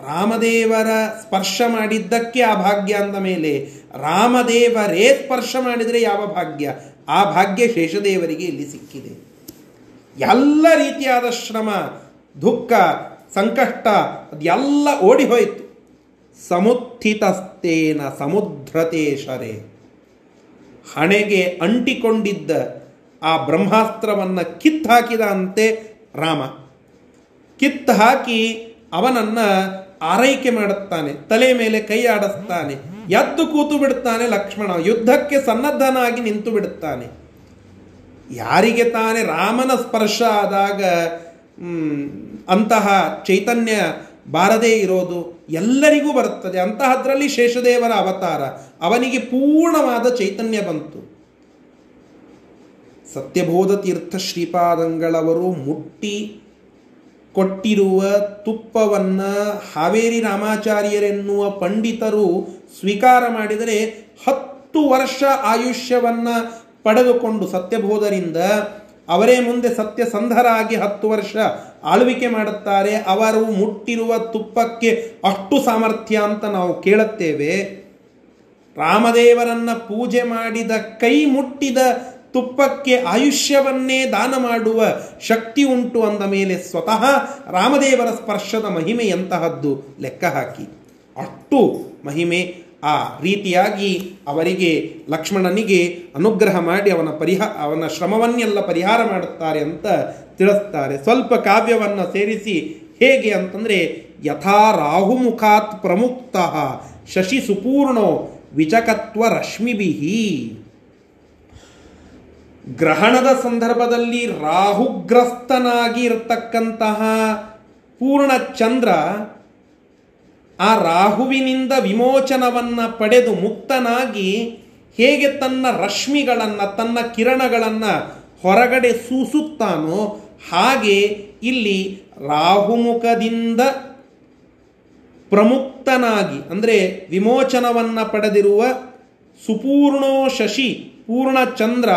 ರಾಮದೇವರ ಸ್ಪರ್ಶ ಮಾಡಿದ್ದಕ್ಕೆ ಆ ಭಾಗ್ಯ ಅಂದ ಮೇಲೆ, ರಾಮದೇವರೇ ಸ್ಪರ್ಶ ಮಾಡಿದರೆ ಯಾವ ಭಾಗ್ಯ? ಆ ಭಾಗ್ಯ ಶೇಷದೇವರಿಗೆ ಇಲ್ಲಿ ಸಿಕ್ಕಿದೆ. ಎಲ್ಲ ರೀತಿಯಾದ ಶ್ರಮ, ದುಃಖ, ಸಂಕಷ್ಟ, ಅದೆಲ್ಲ ಓಡಿಹೋಯಿತು ಸಮುತ್ಥಿತಸ್ತೇನ ಸಮುದ್ರತೇಶರೆ ಹಣೆಗೆ ಅಂಟಿಕೊಂಡಿದ್ದ ಆ ಬ್ರಹ್ಮಾಸ್ತ್ರವನ್ನು ಕಿತ್ತು ಹಾಕಿದ ಅಂತೆ ರಾಮ. ಕಿತ್ತು ಹಾಕಿ ಅವನನ್ನು ಆರೈಕೆ ಮಾಡುತ್ತಾನೆ, ತಲೆ ಮೇಲೆ ಕೈ ಆಡಿಸ್ತಾನೆ, ಎದ್ದು ಕೂತು ಬಿಡುತ್ತಾನೆ ಲಕ್ಷ್ಮಣ, ಯುದ್ಧಕ್ಕೆ ಸನ್ನದ್ಧನಾಗಿ ನಿಂತು ಬಿಡುತ್ತಾನೆ. ಯಾರಿಗೆ ತಾನೇ ರಾಮನ ಸ್ಪರ್ಶ ಆದಾಗ ಅಂತಹ ಚೈತನ್ಯ ಬಾರದೇ ಇರೋದು ಎಲ್ಲರಿಗೂ ಬರುತ್ತದೆ. ಅಂತಹದ್ರಲ್ಲಿ ಶೇಷದೇವರ ಅವತಾರ. ಅವನಿಗೆ ಪೂರ್ಣವಾದ ಚೈತನ್ಯ ಬಂತು. ಸತ್ಯಬೋಧ ತೀರ್ಥ ಶ್ರೀಪಾದಂಗಳವರು ಮುಟ್ಟಿ ಕೊಟ್ಟಿರುವ ತುಪ್ಪವನ್ನು ಹಾವೇರಿ ರಾಮಾಚಾರ್ಯರೆನ್ನುವ ಪಂಡಿತರು ಸ್ವೀಕಾರ ಮಾಡಿದರೆ ಹತ್ತು ವರ್ಷ ಆಯುಷ್ಯವನ್ನು ಪಡೆದುಕೊಂಡು ಸತ್ಯಬೋಧರಿಂದ ಅವರೇ ಮುಂದೆ ಸತ್ಯಸಂಧರಾಗಿ ಹತ್ತು ವರ್ಷ ಆಳ್ವಿಕೆ ಮಾಡುತ್ತಾರೆ, ಅವರು ಮುಟ್ಟಿರುವ ತುಪ್ಪಕ್ಕೆ ಅಷ್ಟು ಸಾಮರ್ಥ್ಯ ಅಂತ ನಾವು ಕೇಳುತ್ತೇವೆ. ರಾಮದೇವರನ್ನ ಪೂಜೆ ಮಾಡಿದ, ಕೈ ಮುಟ್ಟಿದ ತುಪ್ಪಕ್ಕೆ ಆಯುಷ್ಯವನ್ನೇ ದಾನ ಮಾಡುವ ಶಕ್ತಿ ಉಂಟು ಅಂದ ಮೇಲೆ ಸ್ವತಃ ರಾಮದೇವರ ಸ್ಪರ್ಶದ ಮಹಿಮೆ ಎಂತಹದ್ದು ಲೆಕ್ಕ ಹಾಕಿ. ಅಷ್ಟು ಮಹಿಮೆ. ಆ ರೀತಿಯಾಗಿ ಅವರಿಗೆ ಲಕ್ಷ್ಮಣನಿಗೆ ಅನುಗ್ರಹ ಮಾಡಿ ಅವನ ಪರಿಹ, ಅವನ ಶ್ರಮವನ್ನೆಲ್ಲ ಪರಿಹಾರ ಮಾಡುತ್ತಾರೆ ಅಂತ ತಿಳಿಸ್ತಾರೆ. ಸ್ವಲ್ಪ ಕಾವ್ಯವನ್ನು ಸೇರಿಸಿ ಹೇಗೆ ಅಂತಂದರೆ, ಯಥಾ ರಾಹುಮುಖಾತ್ ಪ್ರಮುಕ್ತ ಶಶಿ ಸುಪೂರ್ಣೋ ವಿಚಕತ್ವ ರಶ್ಮಿಬಿಹಿ ಗ್ರಹಣದ ಸಂದರ್ಭದಲ್ಲಿ ರಾಹುಗ್ರಸ್ತನಾಗಿ ಇರತಕ್ಕಂತಹ ಪೂರ್ಣ ಚಂದ್ರ ಆ ರಾಹುವಿನಿಂದ ವಿಮೋಚನವನ್ನು ಪಡೆದು ಮುಕ್ತನಾಗಿ ಹೇಗೆ ತನ್ನ ರಶ್ಮಿಗಳನ್ನು, ತನ್ನ ಕಿರಣಗಳನ್ನು ಹೊರಗಡೆ ಸೂಸುತ್ತಾನೋ ಹಾಗೆ ಇಲ್ಲಿ ರಾಹುಮುಖದಿಂದ ಪ್ರಮುಕ್ತನಾಗಿ, ಅಂದರೆ ವಿಮೋಚನವನ್ನು ಪಡೆದಿರುವ ಸುಪೂರ್ಣೋ ಶಶಿ ಪೂರ್ಣ ಚಂದ್ರ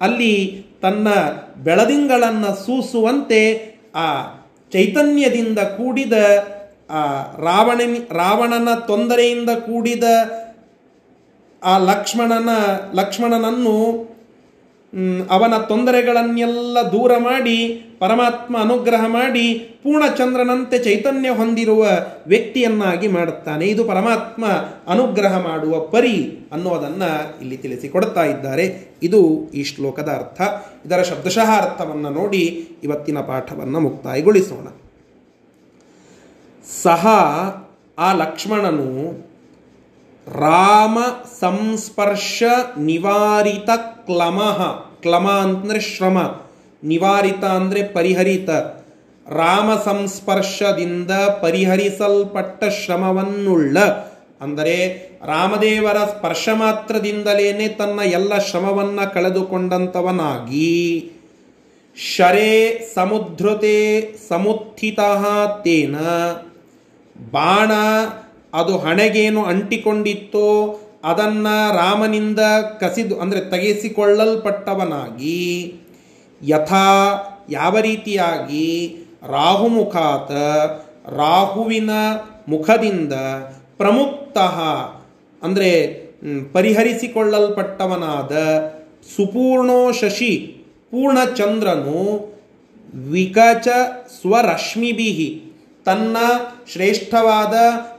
ಅಲ್ಲಿ ತನ್ನ ಬೆಳದಿಂಗಳನ್ನು ಸೂಸುವಂತೆ ಆ ಚೈತನ್ಯದಿಂದ ಕೂಡಿದ ರಾವಣನಿ ರಾವಣನ ತೊಂದರೆಯಿಂದ ಕೂಡಿದ ಆ ಲಕ್ಷ್ಮಣನ, ಲಕ್ಷ್ಮಣನನ್ನು ಅವನ ತೊಂದರೆಗಳನ್ನೆಲ್ಲ ದೂರ ಮಾಡಿ, ಪರಮಾತ್ಮ ಅನುಗ್ರಹ ಮಾಡಿ, ಪೂರ್ಣಚಂದ್ರನಂತೆ ಚೈತನ್ಯ ಹೊಂದಿರುವ ವ್ಯಕ್ತಿಯನ್ನಾಗಿ ಮಾಡುತ್ತಾನೆ. ಇದು ಪರಮಾತ್ಮ ಅನುಗ್ರಹ ಮಾಡುವ ಪರಿ ಅನ್ನೋದನ್ನು ಇಲ್ಲಿ ತಿಳಿಸಿಕೊಡ್ತಾ ಇದ್ದಾರೆ. ಇದು ಈ ಶ್ಲೋಕದ ಅರ್ಥ. ಇದರ ಶಬ್ದಶಃ ಅರ್ಥವನ್ನು ನೋಡಿ ಇವತ್ತಿನ ಪಾಠವನ್ನು ಮುಕ್ತಾಯಗೊಳಿಸೋಣ. ಸಹ ಆ ಲಕ್ಷ್ಮಣನು ರಾಮ ಸಂಸ್ಪರ್ಶ ನಿವಾರಿತ ಕ್ಲಮಃ, ಕ್ಲಮ ಅಂತಂದರೆ ಶ್ರಮ, ನಿವಾರಿತ ಅಂದರೆ ಪರಿಹರಿತ. ರಾಮ ಸಂಸ್ಪರ್ಶದಿಂದ ಪರಿಹರಿಸಲ್ಪಟ್ಟ ಶ್ರಮವನ್ನುಳ್ಳ, ಅಂದರೆ ರಾಮದೇವರ ಸ್ಪರ್ಶ ಮಾತ್ರದಿಂದಲೇ ತನ್ನ ಎಲ್ಲ ಶ್ರಮವನ್ನು ಕಳೆದುಕೊಂಡಂಥವನಾಗಿ ಶರೇ ಸಮುದ್ರತೆ ಸಮುತ್ಥಿತ ತೇನ ಬಾಣ, ಅದು ಹಣೆಗೇನು ಅಂಟಿಕೊಂಡಿತ್ತೋ ಅದನ್ನು ರಾಮನಿಂದ ಕಸಿದು, ಅಂದರೆ ತೆಗೆಸಿಕೊಳ್ಳಲ್ಪಟ್ಟವನಾಗಿ, ಯಥಾ ಯಾವ ರೀತಿಯಾಗಿ ರಾಹುಮುಖಾತ ರಾಹುವಿನ ಮುಖದಿಂದ ಪ್ರಮುಕ್ತ, ಅಂದರೆ ಪರಿಹರಿಸಿಕೊಳ್ಳಲ್ಪಟ್ಟವನಾದ ಸುಪೂರ್ಣೋ ಶಶಿ ಪೂರ್ಣಚಂದ್ರನು ವಿಕಚ ಸ್ವರಶ್ಮಿಬಿಹಿ ತನ್ನ ಶ್ರೇಷ್ಠವಾದ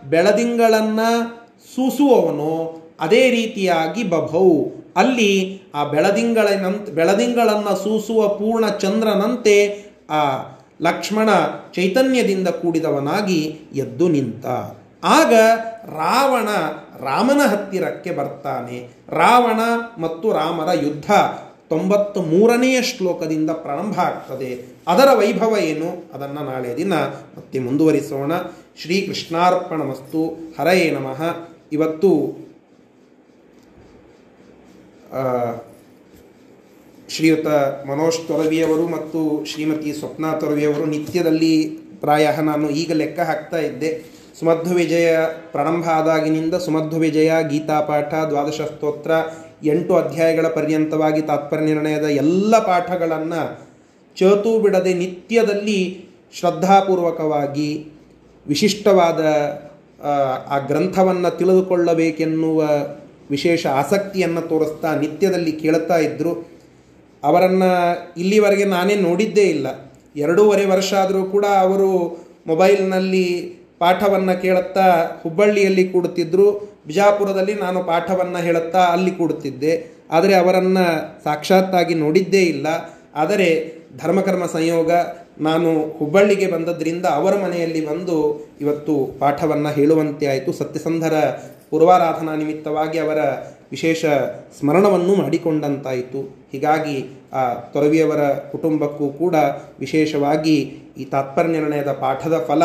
ಬೆಳದಿಂಗಳನ್ನು ಸೂಸುವವನು. ಅದೇ ರೀತಿಯಾಗಿ ಬಭೌ. ಅಲ್ಲಿ ಆ ಬೆಳದಿಂಗಳನಂತ ಬೆಳದಿಂಗಳನ್ನು ಸೂಸುವ ಪೂರ್ಣ ಚಂದ್ರನಂತೆ ಆ ಲಕ್ಷ್ಮಣ ಚೈತನ್ಯದಿಂದ ಕೂಡಿದವನಾಗಿ ಎದ್ದು ನಿಂತ. ಆಗ ರಾವಣ ರಾಮನ ಹತ್ತಿರಕ್ಕೆ ಬರ್ತಾನೆ. ರಾವಣ ಮತ್ತು ರಾಮರ ಯುದ್ಧ. ತೊಂಬತ್ತು ಮೂರನೆಯ ಶ್ಲೋಕದಿಂದ ಪ್ರಾರಂಭ ಆಗ್ತದೆ. ಅದರ ವೈಭವ ಏನು? ಅದನ್ನು ನಾಳೆ ದಿನ ಮತ್ತೆ ಮುಂದುವರಿಸೋಣ. ಶ್ರೀ ಕೃಷ್ಣಾರ್ಪಣಮಸ್ತು ಹರಯೇ ನಮಃ. ಇವತ್ತು ಶ್ರೀಯುತ ಮನೋಜ್ ತೊರವಿಯವರು ಮತ್ತು ಶ್ರೀಮತಿ ಸ್ವಪ್ನ ತೊರವಿಯವರು ನಿತ್ಯದಲ್ಲಿ ಪ್ರಾಯ ನಾನು ಈಗ ಲೆಕ್ಕ ಹಾಕ್ತಾ ಇದ್ದೆ. ಸುಮಧ್ವ ವಿಜಯ ಪ್ರಾರಂಭ ಆದಾಗಿನಿಂದ ಸುಮಧ್ವ ವಿಜಯ ಗೀತಾಪಾಠ ದ್ವಾದಶ ಸ್ತೋತ್ರ ಎಂಟು ಅಧ್ಯಾಯಗಳ ಪರ್ಯಂತವಾಗಿ ತಾತ್ಪರ್ಯ ನಿರ್ಣಯದ ಎಲ್ಲ ಪಾಠಗಳನ್ನು ಚೇತು ಬಿಡದೆ ನಿತ್ಯದಲ್ಲಿ ಶ್ರದ್ಧಾಪೂರ್ವಕವಾಗಿ ವಿಶಿಷ್ಟವಾದ ಆ, ಗ್ರಂಥವನ್ನು ತಿಳಿದುಕೊಳ್ಳಬೇಕೆನ್ನುವ ವಿಶೇಷ ಆಸಕ್ತಿಯನ್ನು ತೋರಿಸ್ತಾ ನಿತ್ಯದಲ್ಲಿ ಕೇಳ್ತಾ ಇದ್ದರು ಅವರನ್ನು ಇಲ್ಲಿವರೆಗೆ ನಾನೇ ನೋಡಿದ್ದೇ ಇಲ್ಲ. ಎರಡೂವರೆ ವರ್ಷ ಆದರೂ ಕೂಡ ಅವರು ಮೊಬೈಲ್ನಲ್ಲಿ ಪಾಠವನ್ನು ಕೇಳುತ್ತಾ ಹುಬ್ಬಳ್ಳಿಯಲ್ಲಿ ಕೂಡುತ್ತಿದ್ದರು ಬಿಜಾಪುರದಲ್ಲಿ ನಾನು ಪಾಠವನ್ನು ಹೇಳುತ್ತಾ ಅಲ್ಲಿ ಕೂಡುತ್ತಿದ್ದೆ. ಆದರೆ ಅವರನ್ನು ಸಾಕ್ಷಾತ್ತಾಗಿ ನೋಡಿದ್ದೇ ಇಲ್ಲ. ಆದರೆ ಧರ್ಮಕರ್ಮ ಸಂಯೋಗ ನಾನು ಹುಬ್ಬಳ್ಳಿಗೆ ಬಂದದ್ರಿಂದ ಅವರ ಮನೆಯಲ್ಲಿ ಬಂದು ಇವತ್ತು ಪಾಠವನ್ನು ಹೇಳುವಂತೆ ಆಯಿತು. ಸತ್ಯಸಂಧರ ಪೂರ್ವಾರಾಧನಾ ನಿಮಿತ್ತವಾಗಿ ಅವರ ವಿಶೇಷ ಸ್ಮರಣವನ್ನು ಮಾಡಿಕೊಂಡಂತಾಯಿತು. ಹೀಗಾಗಿ ಆ ತೊರವಿಯವರ ಕುಟುಂಬಕ್ಕೂ ಕೂಡ ವಿಶೇಷವಾಗಿ ಈ ತಾತ್ಪರ್ಯ ನಿರ್ಣಯದ ಪಾಠದ ಫಲ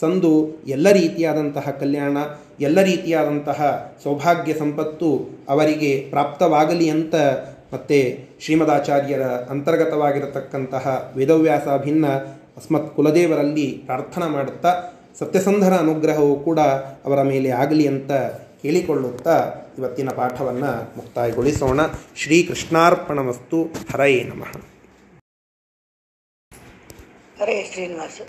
ಸಂದು ಎಲ್ಲ ರೀತಿಯಾದಂತಹ ಕಲ್ಯಾಣ, ಎಲ್ಲ ರೀತಿಯಾದಂತಹ ಸೌಭಾಗ್ಯ ಸಂಪತ್ತು ಅವರಿಗೆ ಪ್ರಾಪ್ತವಾಗಲಿ ಅಂತ ಮತ್ತು ಶ್ರೀಮದಾಚಾರ್ಯರ ಅಂತರ್ಗತವಾಗಿರತಕ್ಕಂತಹ ವೇದವ್ಯಾಸ ಭಿನ್ನ ಅಸ್ಮತ್ ಕುಲದೇವರಲ್ಲಿ ಪ್ರಾರ್ಥನಾ ಮಾಡುತ್ತಾ, ಸತ್ಯಸಂಧರ ಅನುಗ್ರಹವು ಕೂಡ ಅವರ ಮೇಲೆ ಆಗಲಿ ಅಂತ ಕೇಳಿಕೊಳ್ಳುತ್ತಾ ಇವತ್ತಿನ ಪಾಠವನ್ನು ಮುಕ್ತಾಯಗೊಳಿಸೋಣ. ಶ್ರೀ ಕೃಷ್ಣಾರ್ಪಣಮಸ್ತು ಹರಯೇ ನಮಃ.
ಹರೇ ಶ್ರೀನಿವಾಸ.